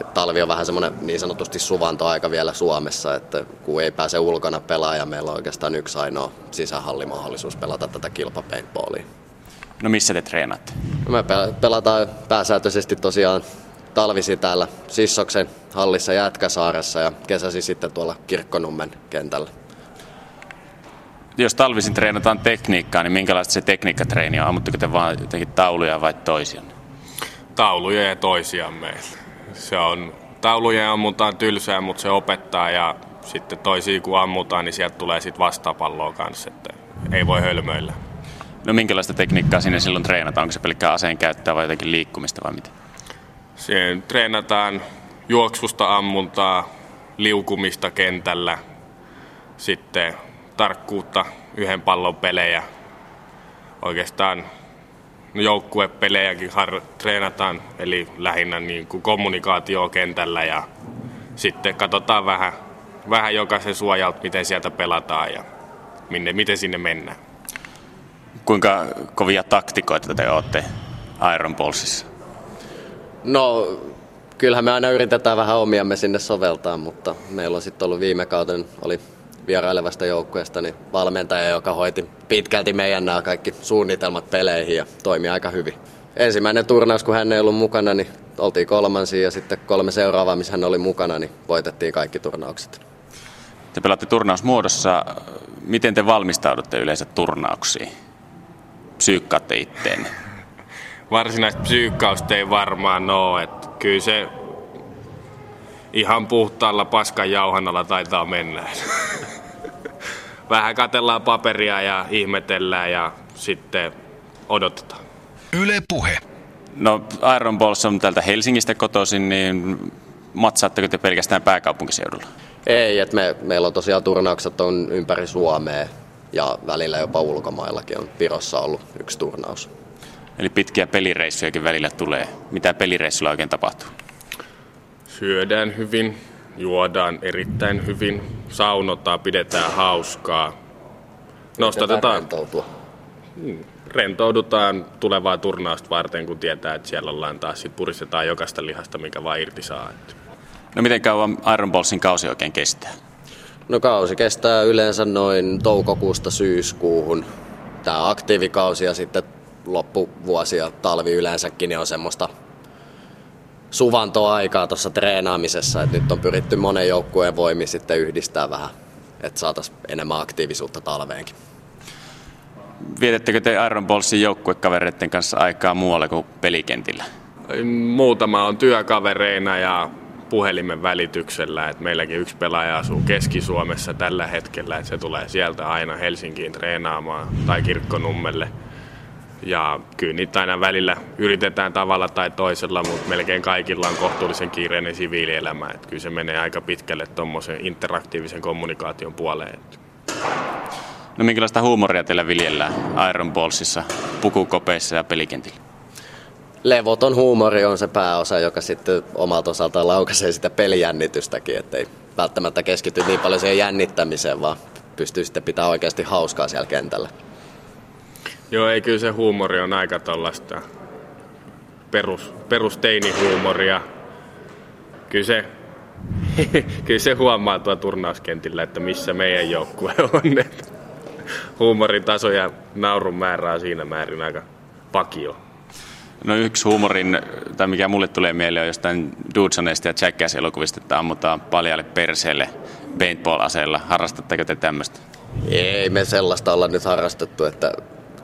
Et talvi on vähän semmoinen niin sanotusti suvantoaika vielä Suomessa, että kun ei pääse ulkona pelaamaan, meillä on oikeastaan yksi ainoa sisähallimahdollisuus pelata tätä kilpapaintballia.
No missä te treenaatte?
Me pelataan pääsääntöisesti tosiaan talvisi täällä Sissoksen hallissa Jätkäsaaressa ja kesäsi sitten tuolla Kirkkonummen kentällä.
Jos talvisin treenataan tekniikkaa, niin minkälaista se tekniikkatreeni on? Ammutteko te vaan jotenkin tauluja vai toisiaan?
Tauluja ja toisiaan meillä se on, taulujen ammutaan tylsää, mutta se opettaa ja sitten toisia kun ammutaan, niin sieltä tulee sitten vastapalloa kanssa, että ei voi hölmöillä.
No minkälaista tekniikkaa sinne silloin treenataan? Onko se pelkkää aseen käyttöä vai jotenkin liikkumista vai mitä?
Siinä treenataan juoksusta ammuntaa, liukumista kentällä, sitten tarkkuutta, yhden pallon pelejä. Oikeastaan joukkuepelejäkin har- treenataan, eli lähinnä niin kuin kommunikaatio kentällä ja sitten katsotaan vähän, vähän jokaisen suojalta, miten sieltä pelataan ja minne, miten sinne mennään.
Kuinka kovia taktikoita te olette Iron Ballsissa?
No, kyllähän me aina yritetään vähän omiamme sinne soveltaa, mutta meillä on sitten ollut viime kauden, oli vierailevasta joukkueesta, niin valmentaja, joka hoiti pitkälti meidän nämä kaikki suunnitelmat peleihin ja toimi aika hyvin. Ensimmäinen turnaus, kun hän ei ollut mukana, niin oltiin kolmansia ja sitten kolme seuraavaa, missä hän oli mukana, niin voitettiin kaikki turnaukset.
Te pelaatte turnausmuodossa. Miten te valmistaudutte yleensä turnauksiin? Psyykkaatte itteenne?
Varsinaista psyykkausta ei varmaan ole. Että kyllä se ihan puhtaalla paskan jauhannalla taitaa mennä. Vähän katellaan paperia ja ihmetellään ja sitten odotetaan.
Yle Puhe.
No Iron Balls on täältä Helsingistä kotoisin, niin matsaatteko te pelkästään pääkaupunkiseudulla?
Ei, että me, meillä on tosiaan turnaukset on ympäri Suomea ja välillä jopa ulkomaillakin on Virossa ollut yksi turnaus.
Eli pitkiä pelireissujakin välillä tulee. Mitä pelireissulla oikein tapahtuu?
Syödään hyvin, juodaan erittäin hyvin, saunotaan, pidetään hauskaa. Nostatetaan,
Rentoutua.
rentoudutaan tulevaa turnausta varten, kun tietää, että siellä ollaan taas, sit puristetaan jokaista lihasta, mikä vaan irti saa.
No miten kauan Iron Ballsin kausi oikein kestää?
No kausi kestää yleensä noin toukokuusta syyskuuhun. Tämä aktiivikausi ja sitten loppuvuosi ja talvi yleensäkin niin on semmoista suvantoaikaa tuossa treenaamisessa. Et nyt on pyritty monen joukkueen voimin sitten yhdistää vähän, että saataisiin enemmän aktiivisuutta talveenkin.
Vietettekö te Iron Ballsin joukkuekavereiden kanssa aikaa muualle kuin pelikentillä?
Muutama on työkavereina ja puhelimen välityksellä. Et meilläkin yksi pelaaja asuu Keski-Suomessa tällä hetkellä, että se tulee sieltä aina Helsinkiin treenaamaan tai Kirkkonummelle. Ja kyllä niitä aina välillä yritetään tavalla tai toisella, mutta melkein kaikilla on kohtuullisen kiireinen siviilielämä. Et kyllä se menee aika pitkälle tuommoisen interaktiivisen kommunikaation puoleen.
No minkälaista huumoria teillä viljellään Iron Ballsissa, pukukopeissa ja pelikentillä?
Levoton huumori on se pääosa, joka sitten omalta osaltaan laukaisee sitä pelijännitystäkin, ettei välttämättä keskity niin paljon siihen jännittämiseen, vaan pystyy sitten pitää oikeasti hauskaa siellä kentällä.
Joo, ei kyllä se huumori on aika tollasta perus, perusteinihuumoria. Kyllä se, kyllä se huomaa tuolla turnauskentillä, että missä meidän joukkue on. Että Huumorin taso ja naurun määrä on siinä määrin aika pakio.
No yksi huumorin, tai mikä mulle tulee mieleen on jostain Dudsoneista ja Jackass-elokuvista, että ammutaan paljalle perseelle paintball-aseella. Harrastatteko te tämmöistä?
Ei me sellaista olla nyt harrastettu, että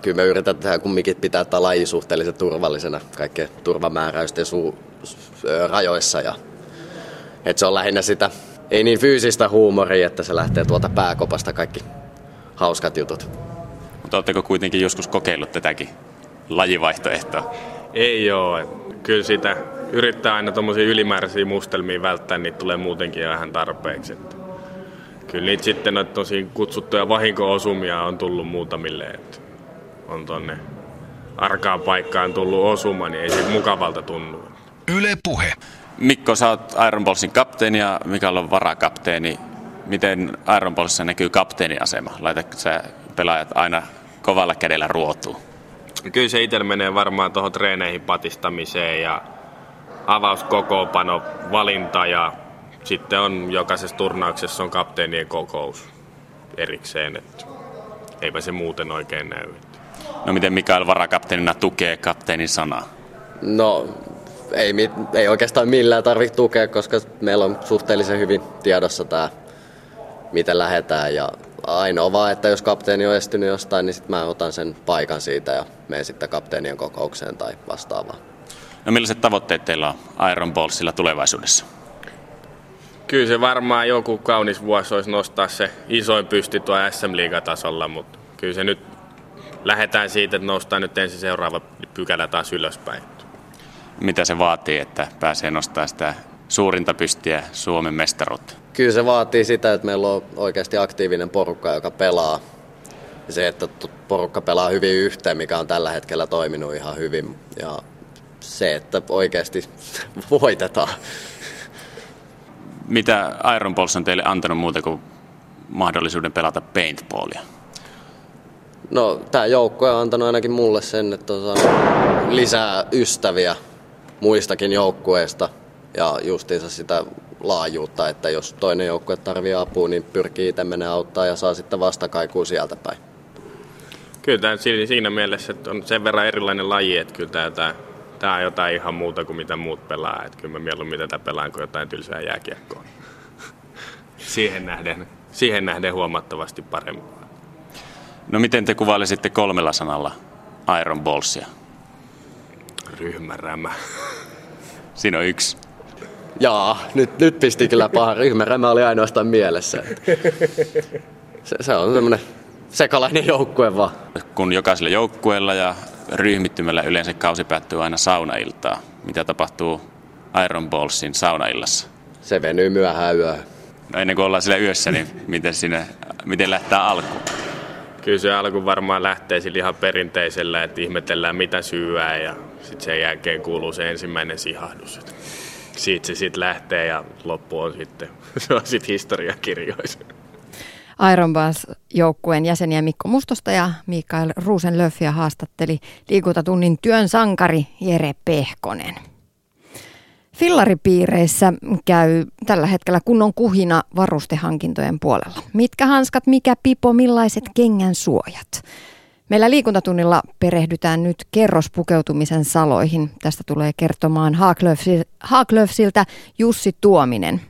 kyllä me yritetään kumminkin pitää tätä laji suhteellisen turvallisena kaikkien turvamääräysten su- rajoissa. Ja, että se on lähinnä sitä, ei niin fyysistä huumoria, että se lähtee tuolta pääkopasta kaikki hauskat jutut.
Mutta oletteko kuitenkin joskus kokeillut tätäkin lajivaihtoehtoa?
Ei oo. et Kyllä sitä yrittää aina tuommoisia ylimääräisiä mustelmia välttää, niitä tulee muutenkin vähän tarpeeksi. Että kyllä niitä sitten noita tosi kutsuttuja vahinko-osumia on tullut muutamille. Että on tonne arkaan paikkaan tullut osuma, niin ei se mukavalta tunnu.
Yle Puhe.
Mikko, sä oot Iron Ballsin kapteeni ja Mikael on varakapteeni. Miten Iron Ballsissa näkyy kapteenin asema? Laitatko sä pelaajat aina kovalla kädellä ruotuun?
Kyllä se itsellä menee varmaan tuohon treeneihin patistamiseen ja avauskokoopano valinta ja sitten on jokaisessa turnauksessa on kapteenien kokous erikseen, että eipä se muuten oikein näy.
No miten Mikael varakapteenina tukee kapteenin sanaa?
No, ei, ei oikeastaan millään tarvitse tukea, koska meillä on suhteellisen hyvin tiedossa tämä, miten lähdetään. Ja ainoa vaan, että jos kapteeni on estynyt jostain, niin sitten mä otan sen paikan siitä ja menen sitten kapteenien kokoukseen tai vastaavaan.
No millaiset tavoitteet teillä on Iron Ballsilla tulevaisuudessa?
Kyllä se varmaan joku kaunis vuosi olisi nostaa se isoin pysti tuo SM-liigatasolla, mutta kyllä se nyt lähdetään siitä, että noustaan nyt ensin seuraava pykälä taas ylöspäin.
Mitä se vaatii, että pääsee nostamaan sitä
suurinta pystiä Suomen mestaruutta?
Kyllä se vaatii sitä, että meillä on oikeasti aktiivinen porukka, joka pelaa. Se, että porukka pelaa hyvin yhteen, mikä on tällä hetkellä toiminut ihan hyvin. Ja se, että oikeasti voitetaan.
Mitä Iron Balls on teille antanut muuta kuin mahdollisuuden pelata paintballia?
No, tämä joukko on antanut ainakin mulle sen, että on saanut lisää ystäviä muistakin joukkueista ja justiinsa sitä laajuutta, että jos toinen joukkue tarvii apua, niin pyrkii itse mennä auttaa ja saa sitten vastakaikua sieltä päin.
Kyllä tämä siinä mielessä, että on sen verran erilainen laji, että kyllä tämä, tämä, tämä on jotain ihan muuta kuin mitä muut pelaa. Että kyllä mä mieluummin tätä pelaan kuin jotain tylsää jääkiekkoa. siihen, nähden, siihen nähden huomattavasti paremmin.
No miten te kuvailisitte kolmella sanalla Iron Ballsia?
Ryhmärämä.
Siinä on yksi.
Jaa, nyt, nyt pisti kyllä paha. Ryhmärämä oli ainoastaan mielessä. Se, se on semmoinen sekalainen joukkue vaan.
Kun jokaisella joukkueella ja ryhmittymällä yleensä kausi päättyy aina saunailtaa. Mitä tapahtuu Iron Ballsin saunaillassa?
Se venyy myöhään yöhön.
No ennen kuin ollaan siellä yössä, niin miten, sinne, miten lähtee alkuun?
Kyllä se alku varmaan lähtee sillä ihan perinteisellä, että ihmetellään mitä syyää ja sitten sen jälkeen kuuluu se ensimmäinen sihahdus. Siitä se sitten lähtee ja loppu on sitten, se on sitten historiakirjoissa.
Iron joukkueen jäseniä Mikko Mustosta ja Mikael Ruusenlöffiä haastatteli liikuntatunnin työn sankari Jere Pehkonen. Fillaripiireissä käy tällä hetkellä kunnon kuhina varustehankintojen puolella. Mitkä hanskat, mikä pipo, millaiset kengän suojat? Meillä liikuntatunnilla perehdytään nyt kerrospukeutumisen saloihin. Tästä tulee kertomaan Haaklöfsiltä Jussi Tuominen.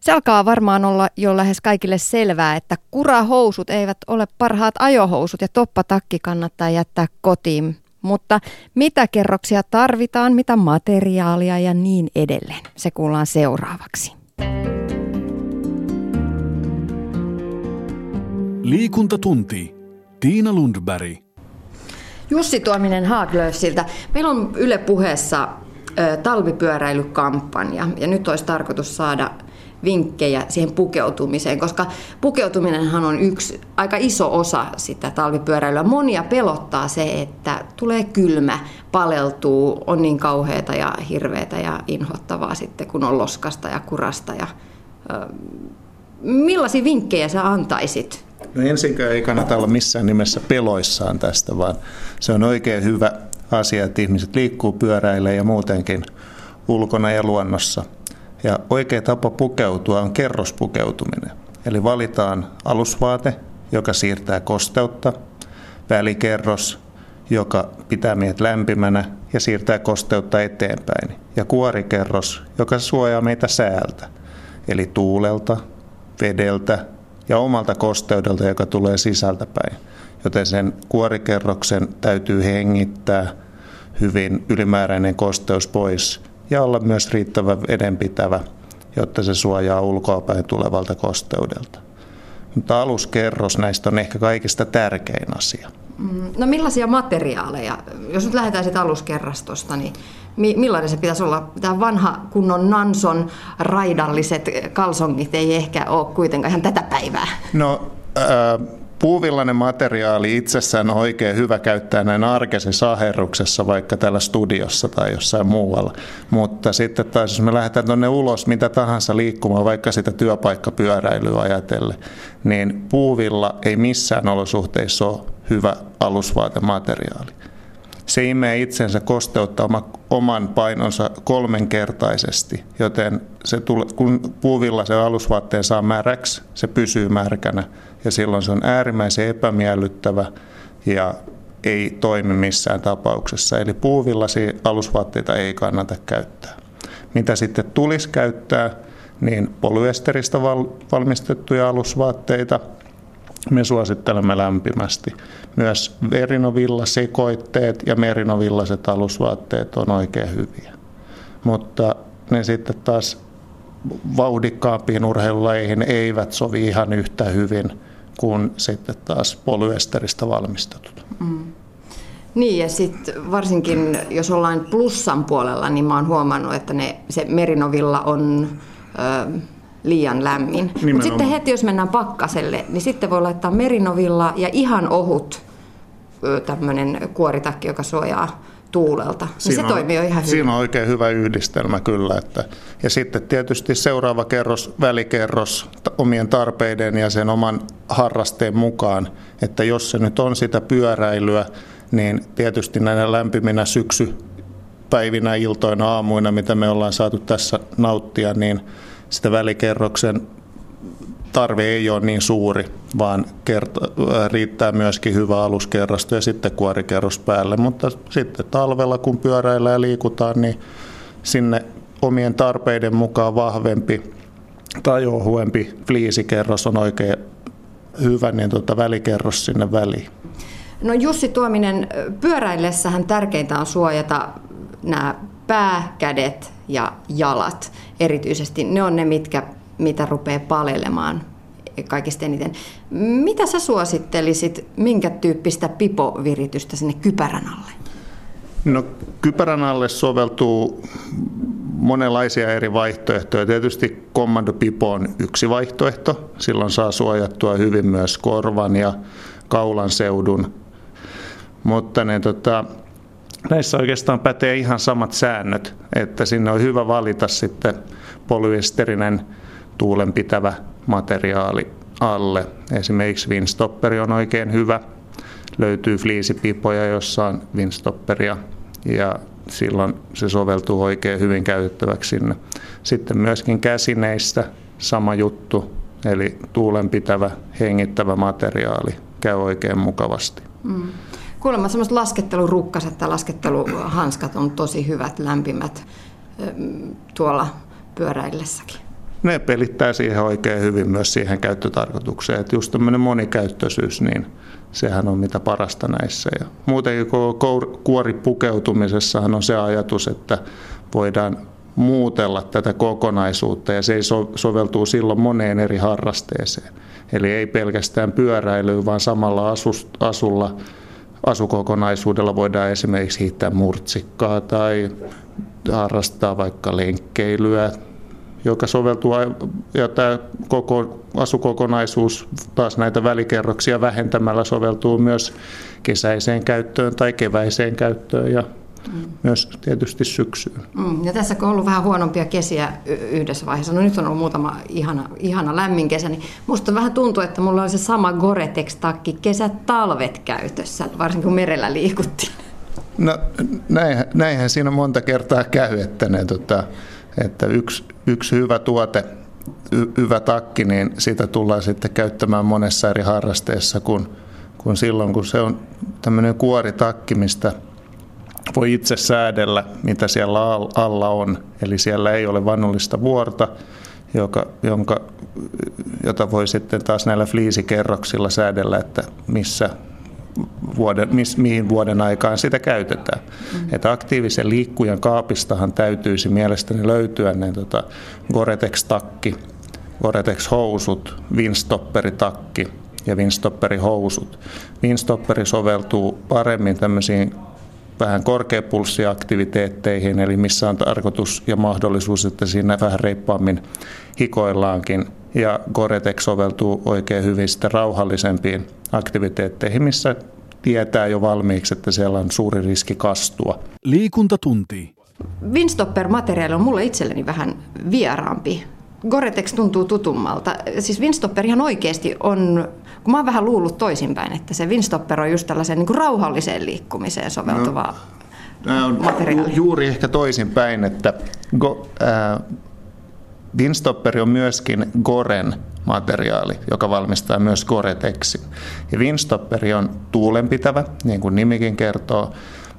Se alkaa varmaan olla jo lähes kaikille selvää, että kurahousut eivät ole parhaat ajohousut ja toppatakki kannattaa jättää kotiin. Mutta mitä kerroksia tarvitaan, mitä materiaalia ja niin edelleen. Se kuullaan seuraavaksi.
Liikuntatunti. Tiina Lundberg.
Jussi Tuominen Haaglöfsiltä. Meillä on Yle puheessa talvipyöräilykampanja ja nyt olisi tarkoitus saada vinkkejä siihen pukeutumiseen, koska pukeutuminenhan on yksi aika iso osa sitä talvipyöräilyä. Monia pelottaa se, että tulee kylmä, paleltuu, on niin kauheata ja hirveätä ja inhottavaa sitten, kun on loskasta ja kurasta. Ja, ö, millaisia vinkkejä sä antaisit?
No ensinkään ei kannata olla missään nimessä peloissaan tästä, vaan se on oikein hyvä asia, että ihmiset liikkuu, pyöräilee ja muutenkin ulkona ja luonnossa – ja oikea tapa pukeutua on kerrospukeutuminen. Eli valitaan alusvaate, joka siirtää kosteutta, välikerros, joka pitää meidät lämpimänä ja siirtää kosteutta eteenpäin, ja kuorikerros, joka suojaa meitä säältä, eli tuulelta, vedeltä ja omalta kosteudelta, joka tulee sisältä päin. Joten sen kuorikerroksen täytyy hengittää hyvin ylimääräinen kosteus pois ja olla myös riittävän vedenpitävä, jotta se suojaa ulkoapäin tulevalta kosteudelta. Mutta aluskerros näistä on ehkä kaikista tärkein asia.
Mm, no millaisia materiaaleja, jos nyt lähdetään siitä aluskerrastosta, niin millainen se pitäisi olla? Tämä vanha kunnon Nanson raidalliset kalsongit ei ehkä ole kuitenkaan ihan tätä päivää.
No äh, puuvillainen materiaali itsessään on oikein hyvä käyttää näin arkisessa aherruksessa, vaikka täällä studiossa tai jossain muualla. Mutta sitten taas jos me lähdetään tuonne ulos mitä tahansa liikkumaan, vaikka sitä työpaikkapyöräilyä ajatellen, niin puuvilla ei missään olosuhteissa ole hyvä alusvaatemateriaali. Se imee itsensä kosteuttaa oman painonsa kolmenkertaisesti, joten se tule, kun puuvilla se alusvaatteen saa märäksi, se pysyy märkänä ja silloin se on äärimmäisen epämiellyttävä ja ei toimi missään tapauksessa. Eli puuvillasi alusvaatteita ei kannata käyttää. Mitä sitten tulisi käyttää, niin polyesteristä valmistettuja alusvaatteita me suosittelemme lämpimästi. Myös merinovillasekoitteet ja merinovillaset alusvaatteet on oikein hyviä. Mutta ne sitten taas vauhdikkaampiin urheilulajeihin eivät sovi ihan yhtä hyvin kuin sitten taas polyesteristä valmistetut. Mm.
Niin ja sitten varsinkin jos ollaan plussan puolella, niin mä oon huomannut, että ne, se merinovilla on ö, liian lämmin. Mutta sitten heti jos mennään pakkaselle, niin sitten voi laittaa merinovilla ja ihan ohut tämmöinen kuoritakki, joka suojaa tuulelta. Niin se on, toimii jo ihan hyvin.
Siinä on oikein hyvä yhdistelmä kyllä. Että, ja sitten tietysti seuraava kerros, välikerros omien tarpeiden ja sen oman harrasteen mukaan. Että jos se nyt on sitä pyöräilyä, niin tietysti näinä lämpiminä syksy päivinä, iltoina, aamuina, mitä me ollaan saatu tässä nauttia, niin sitä välikerroksen tarve ei ole niin suuri, vaan kerta, riittää myöskin hyvä aluskerrasto ja sitten kuorikerros päälle. Mutta sitten talvella, kun pyöräillä ja liikutaan, niin sinne omien tarpeiden mukaan vahvempi tai ohuempi fliisikerros on oikein hyvä, niin tuota välikerros sinne väliin.
No Jussi Tuominen, pyöräillessähän tärkeintä on suojata nämä pää, kädet ja jalat erityisesti. Ne on ne, mitkä, mitä rupeaa palelemaan kaikista eniten. Mitä sä suosittelisit, minkä tyyppistä pipoviritystä sinne kypärän alle?
No kypärän alle soveltuu monenlaisia eri vaihtoehtoja. Tietysti kommandopipo on yksi vaihtoehto. Silloin saa suojattua hyvin myös korvan ja kaulan seudun. Mutta ne, tota, näissä oikeastaan pätee ihan samat säännöt, että sinne on hyvä valita sitten polyesterinen tuulenpitävä materiaali alle. Esimerkiksi Winstopperi on oikein hyvä. Löytyy fliisipipoja, jossa on Winstopperia ja silloin se soveltuu oikein hyvin käytettäväksi sinne. Sitten myöskin käsineistä sama juttu, eli tuulenpitävä, hengittävä materiaali käy oikein mukavasti. Mm.
Kuulemma semmoiset laskettelurukkaset tai lasketteluhanskat on tosi hyvät, lämpimät tuolla pyöräillessäkin
ne pelittää siihen oikein hyvin myös siihen käyttötarkoitukseen. Että just tämmöinen monikäyttöisyys, niin sehän on mitä parasta näissä. Ja muutenkin kuoripukeutumisessahan on se ajatus, että voidaan muutella tätä kokonaisuutta ja se soveltuu silloin moneen eri harrasteeseen. Eli ei pelkästään pyöräilyyn, vaan samalla asulla, asukokonaisuudella voidaan esimerkiksi hiittää murtsikkaa tai harrastaa vaikka lenkkeilyä joka soveltuu, ja tämä koko asukokonaisuus taas näitä välikerroksia vähentämällä soveltuu myös kesäiseen käyttöön tai keväiseen käyttöön ja mm. myös tietysti syksyyn.
Mm. Ja tässä kun on ollut vähän huonompia kesiä yhdessä vaiheessa, no nyt on ollut muutama ihana, ihana lämmin kesä, niin musta vähän tuntuu, että mulla on se sama Gore-Tex-takki kesät-talvet käytössä, varsinkin kun merellä liikuttiin.
No näinhän, näinhän siinä monta kertaa käy, että ne tota, että yksi, yksi hyvä tuote, hyvä takki, niin sitä tullaan sitten käyttämään monessa eri harrasteessa, kun, kun silloin kun se on tämmöinen kuoritakki, mistä voi itse säädellä, mitä siellä alla on. Eli siellä ei ole vannollista vuorta, joka, jonka, jota voi sitten taas näillä fliisikerroksilla säädellä, että missä vuoden, mihin vuoden aikaan sitä käytetään. Mm. Että aktiivisen liikkujan kaapistahan täytyisi mielestäni löytyä ne tota, Gore-Tex-takki, Gore-Tex-housut, Winstopperi-takki ja Winstopperi-housut. Winstopperi soveltuu paremmin tämmöisiin vähän korkeapulssiaktiviteetteihin, eli missä on tarkoitus ja mahdollisuus, että siinä vähän reippaammin hikoillaankin. Ja Goretex soveltuu oikein hyvin sitten rauhallisempiin aktiviteetteihin, missä tietää jo valmiiksi, että siellä on suuri riski kastua.
Liikuntatunti.
Winstopper-materiaali on mulle itselleni vähän vieraampi. Goretex tuntuu tutummalta. Siis Winstopper ihan oikeasti on, kun mä oon vähän luullut toisinpäin, että se Winstopper on just tällaiseen niin kuin rauhalliseen liikkumiseen soveltuvaa no, on materiaali.
Juuri ehkä toisinpäin, että go, äh, Winstopper on myöskin Goren materiaali, joka valmistaa myös Gore-Texin. Ja Winstopperi on tuulenpitävä, niin kuin nimikin kertoo,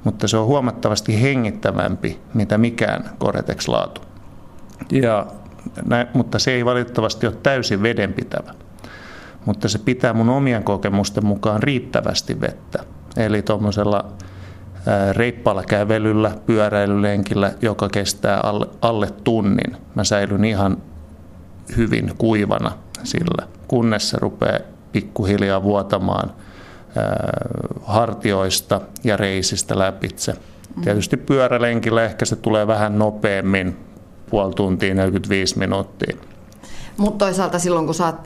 mutta se on huomattavasti hengittävämpi, mitä mikään Gore-Tex-laatu. Ja, mutta se ei valitettavasti ole täysin vedenpitävä. Mutta se pitää mun omien kokemusten mukaan riittävästi vettä. Eli tuommoisella reippaalla kävelyllä, pyöräilylenkillä, joka kestää alle, alle tunnin. Mä säilyn ihan hyvin kuivana sillä, kunnes se rupeaa pikkuhiljaa vuotamaan hartioista ja reisistä läpitse. Tietysti pyörälenkillä ehkä se tulee vähän nopeammin, puoli tuntia, 45 minuuttia.
Mutta toisaalta silloin, kun sä oot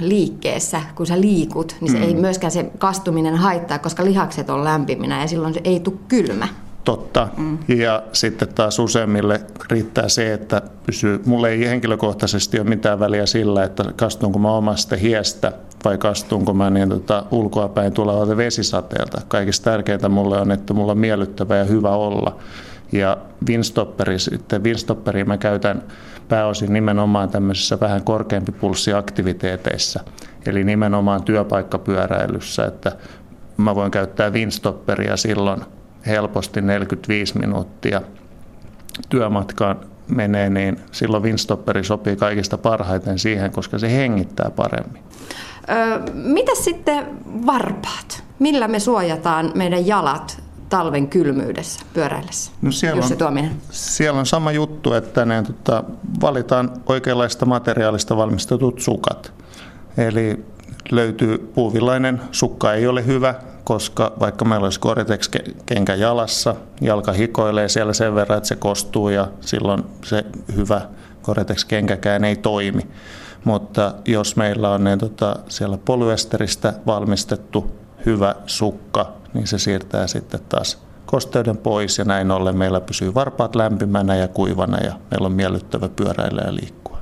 liikkeessä, kun sä liikut, niin se mm. ei myöskään se kastuminen haittaa, koska lihakset on lämpiminä ja silloin se ei tule kylmä.
Totta. Mm. Ja sitten taas useimmille riittää se, että pysyy, mulle ei henkilökohtaisesti ole mitään väliä sillä, että kastunko mä omasta hiestä vai kastunko mä niin tota, ulkoapäin tulevalta vesisateelta. Kaikista tärkeintä mulle on, että mulla on miellyttävä ja hyvä olla. Ja Winstopperi, sitten Winstopperia mä käytän pääosin nimenomaan tämmöisissä vähän korkeampi pulssiaktiviteeteissa, eli nimenomaan työpaikkapyöräilyssä, että mä voin käyttää Winstopperia silloin helposti 45 minuuttia työmatkaan menee, niin silloin Winstopperi sopii kaikista parhaiten siihen, koska se hengittää paremmin.
Öö, mitä sitten varpaat? Millä me suojataan meidän jalat talven kylmyydessä pyöräillessä?
No siellä, on, siellä on sama juttu, että ne, tota, valitaan oikeanlaista materiaalista valmistetut sukat. Eli löytyy puuvillainen sukka ei ole hyvä, koska vaikka meillä olisi Gore-Tex-kenkä jalassa, jalka hikoilee siellä sen verran, että se kostuu ja silloin se hyvä Gore-Tex-kenkäkään ei toimi. Mutta jos meillä on ne, tota, siellä polyesteristä valmistettu hyvä sukka, niin se siirtää sitten taas kosteuden pois ja näin ollen meillä pysyy varpaat lämpimänä ja kuivana ja meillä on miellyttävä pyöräillä ja liikkua.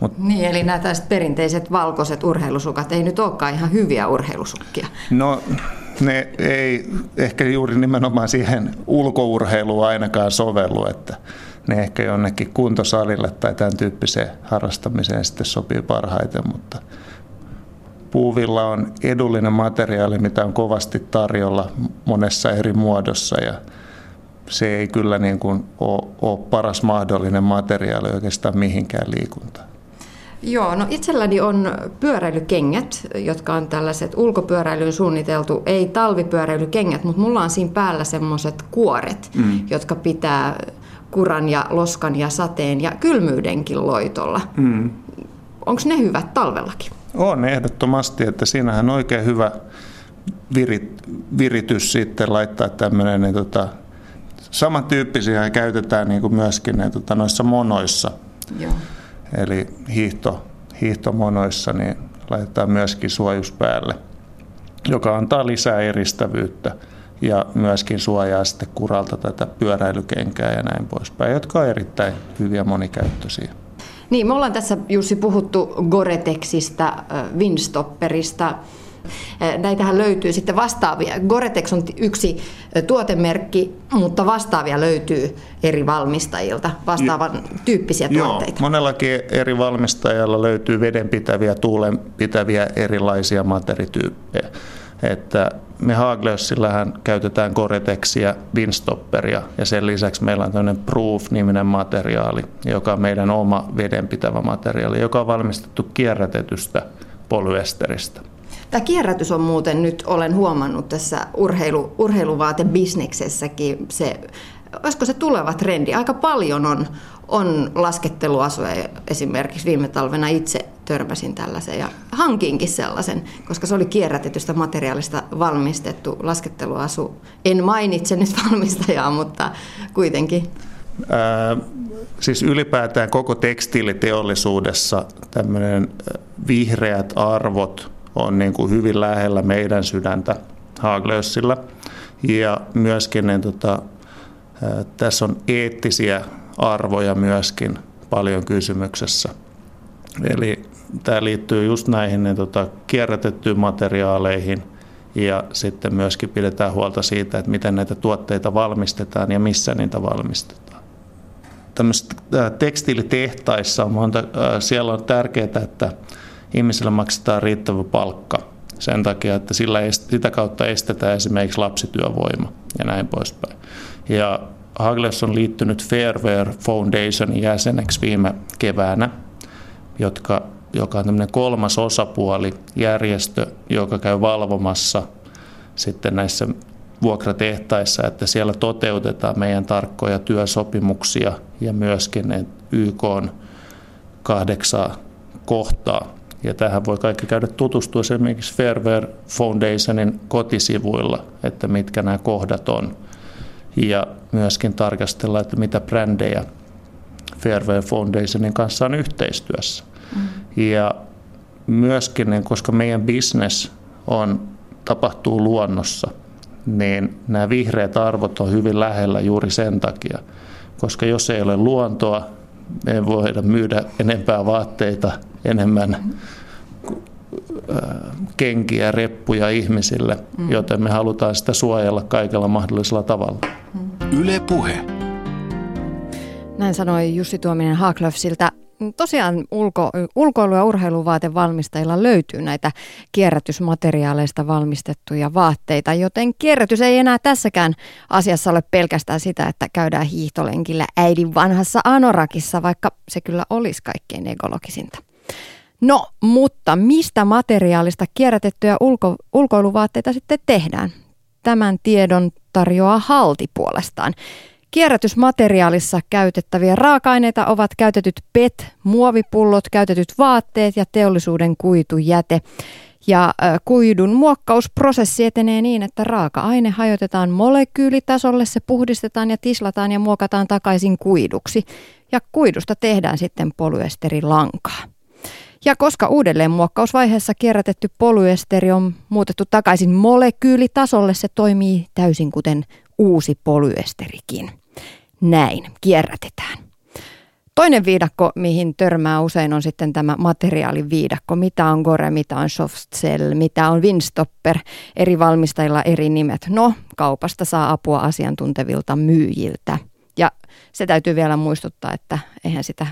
Mut, niin, eli nämä tällaiset perinteiset valkoiset urheilusukat ei nyt olekaan ihan hyviä urheilusukkia.
No, ne ei ehkä juuri nimenomaan siihen ulkourheiluun ainakaan sovellu, että ne ehkä jonnekin kuntosalille tai tämän tyyppiseen harrastamiseen sitten sopii parhaiten, mutta puuvilla on edullinen materiaali, mitä on kovasti tarjolla monessa eri muodossa ja se ei kyllä niin kuin ole, ole paras mahdollinen materiaali oikeastaan mihinkään liikuntaan.
Joo, no itselläni on pyöräilykengät, jotka on tällaiset ulkopyöräilyyn suunniteltu, ei talvipyöräilykengät, mutta mulla on siinä päällä semmoiset kuoret, mm. jotka pitää kuran ja loskan ja sateen ja kylmyydenkin loitolla. Mm. Onko ne hyvät talvellakin?
On ehdottomasti, että siinähän on oikein hyvä virit, viritys sitten laittaa tämmöinen, niin tota, samantyyppisiä käytetään niin kuin myöskin ne, tota, noissa monoissa. Joo. Eli hiihto, hiihtomonoissa niin laitetaan myöskin suojus päälle, joka antaa lisää eristävyyttä ja myöskin suojaa sitten kuralta tätä pyöräilykenkää ja näin poispäin, jotka on erittäin hyviä monikäyttöisiä.
Niin, me ollaan tässä Jussi puhuttu Goretexista, Windstopperista. Näitähän löytyy sitten vastaavia. Goretex on yksi tuotemerkki, mutta vastaavia löytyy eri valmistajilta, vastaavan tyyppisiä tuotteita.
Joo, monellakin eri valmistajalla löytyy vedenpitäviä, tuulenpitäviä erilaisia materityyppejä. Että me Haglössillähän käytetään Goretexia, Windstopperia ja sen lisäksi meillä on tämmöinen Proof-niminen materiaali, joka on meidän oma vedenpitävä materiaali, joka on valmistettu kierrätetystä polyesteristä.
Tämä kierrätys on muuten nyt, olen huomannut tässä urheilu, urheiluvaatebisneksessäkin, se, olisiko se tuleva trendi? Aika paljon on, on lasketteluasuja esimerkiksi viime talvena itse törmäsin tällaisen ja hankinkin sellaisen, koska se oli kierrätetystä materiaalista valmistettu lasketteluasu. En mainitse nyt valmistajaa, mutta kuitenkin. Ää,
siis ylipäätään koko tekstiiliteollisuudessa tämmöinen vihreät arvot on niin kuin hyvin lähellä meidän sydäntä Haaglössillä. Ja myöskin niin tota, tässä on eettisiä arvoja myöskin paljon kysymyksessä. Eli tämä liittyy just näihin niin tota, kierrätettyihin materiaaleihin ja sitten myöskin pidetään huolta siitä, että miten näitä tuotteita valmistetaan ja missä niitä valmistetaan. Tämmöisissä tekstiilitehtaissa on monta, siellä on tärkeää, että ihmisille maksetaan riittävä palkka sen takia, että sillä sitä kautta estetään esimerkiksi lapsityövoima ja näin poispäin. Ja Hagles on liittynyt Fairware Foundationin jäseneksi viime keväänä, jotka joka on tämmöinen kolmas osapuoli, järjestö, joka käy valvomassa sitten näissä vuokratehtaissa, että siellä toteutetaan meidän tarkkoja työsopimuksia ja myöskin YK on kahdeksaa kohtaa, Ja tähän voi kaikki käydä tutustua esimerkiksi Fairwear Foundationin kotisivuilla, että mitkä nämä kohdat on. Ja myöskin tarkastella, että mitä brändejä Fairwear Foundationin kanssa on yhteistyössä. Mm. Ja myöskin, niin koska meidän business on, tapahtuu luonnossa, niin nämä vihreät arvot on hyvin lähellä juuri sen takia. Koska jos ei ole luontoa, me ei voida myydä enempää vaatteita, enemmän kenkiä, reppuja ihmisille, mm. joten me halutaan sitä suojella kaikella mahdollisella tavalla.
Yle Puhe.
Näin sanoi Jussi Tuominen Haaklöfsiltä tosiaan ulko, ulkoilu- ja urheiluvaatevalmistajilla löytyy näitä kierrätysmateriaaleista valmistettuja vaatteita, joten kierrätys ei enää tässäkään asiassa ole pelkästään sitä, että käydään hiihtolenkillä äidin vanhassa anorakissa, vaikka se kyllä olisi kaikkein ekologisinta. No, mutta mistä materiaalista kierrätettyjä ulko, ulkoiluvaatteita sitten tehdään? Tämän tiedon tarjoaa halti puolestaan. Kierrätysmateriaalissa käytettäviä raaka-aineita ovat käytetyt PET, muovipullot, käytetyt vaatteet ja teollisuuden kuitujäte. Ja kuidun muokkausprosessi etenee niin, että raaka-aine hajotetaan molekyylitasolle, se puhdistetaan ja tislataan ja muokataan takaisin kuiduksi. Ja kuidusta tehdään sitten polyesterilankaa. Ja koska uudelleenmuokkausvaiheessa kierrätetty polyesteri on muutettu takaisin molekyylitasolle, se toimii täysin kuten uusi polyesterikin näin kierrätetään. Toinen viidakko, mihin törmää usein, on sitten tämä materiaaliviidakko. Mitä on Gore, mitä on Softcell, mitä on Winstopper, eri valmistajilla eri nimet. No, kaupasta saa apua asiantuntevilta myyjiltä. Ja se täytyy vielä muistuttaa, että eihän sitä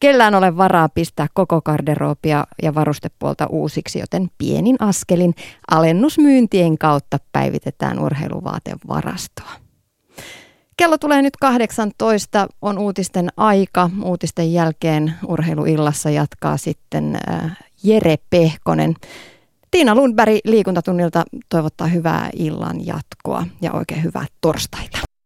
kellään ole varaa pistää koko garderoopia ja varustepuolta uusiksi, joten pienin askelin alennusmyyntien kautta päivitetään urheiluvaatevarastoa. Kello tulee nyt 18, on uutisten aika. Uutisten jälkeen urheiluillassa jatkaa sitten äh, Jere Pehkonen. Tiina Lundberg liikuntatunnilta toivottaa hyvää illan jatkoa ja oikein hyvää torstaita.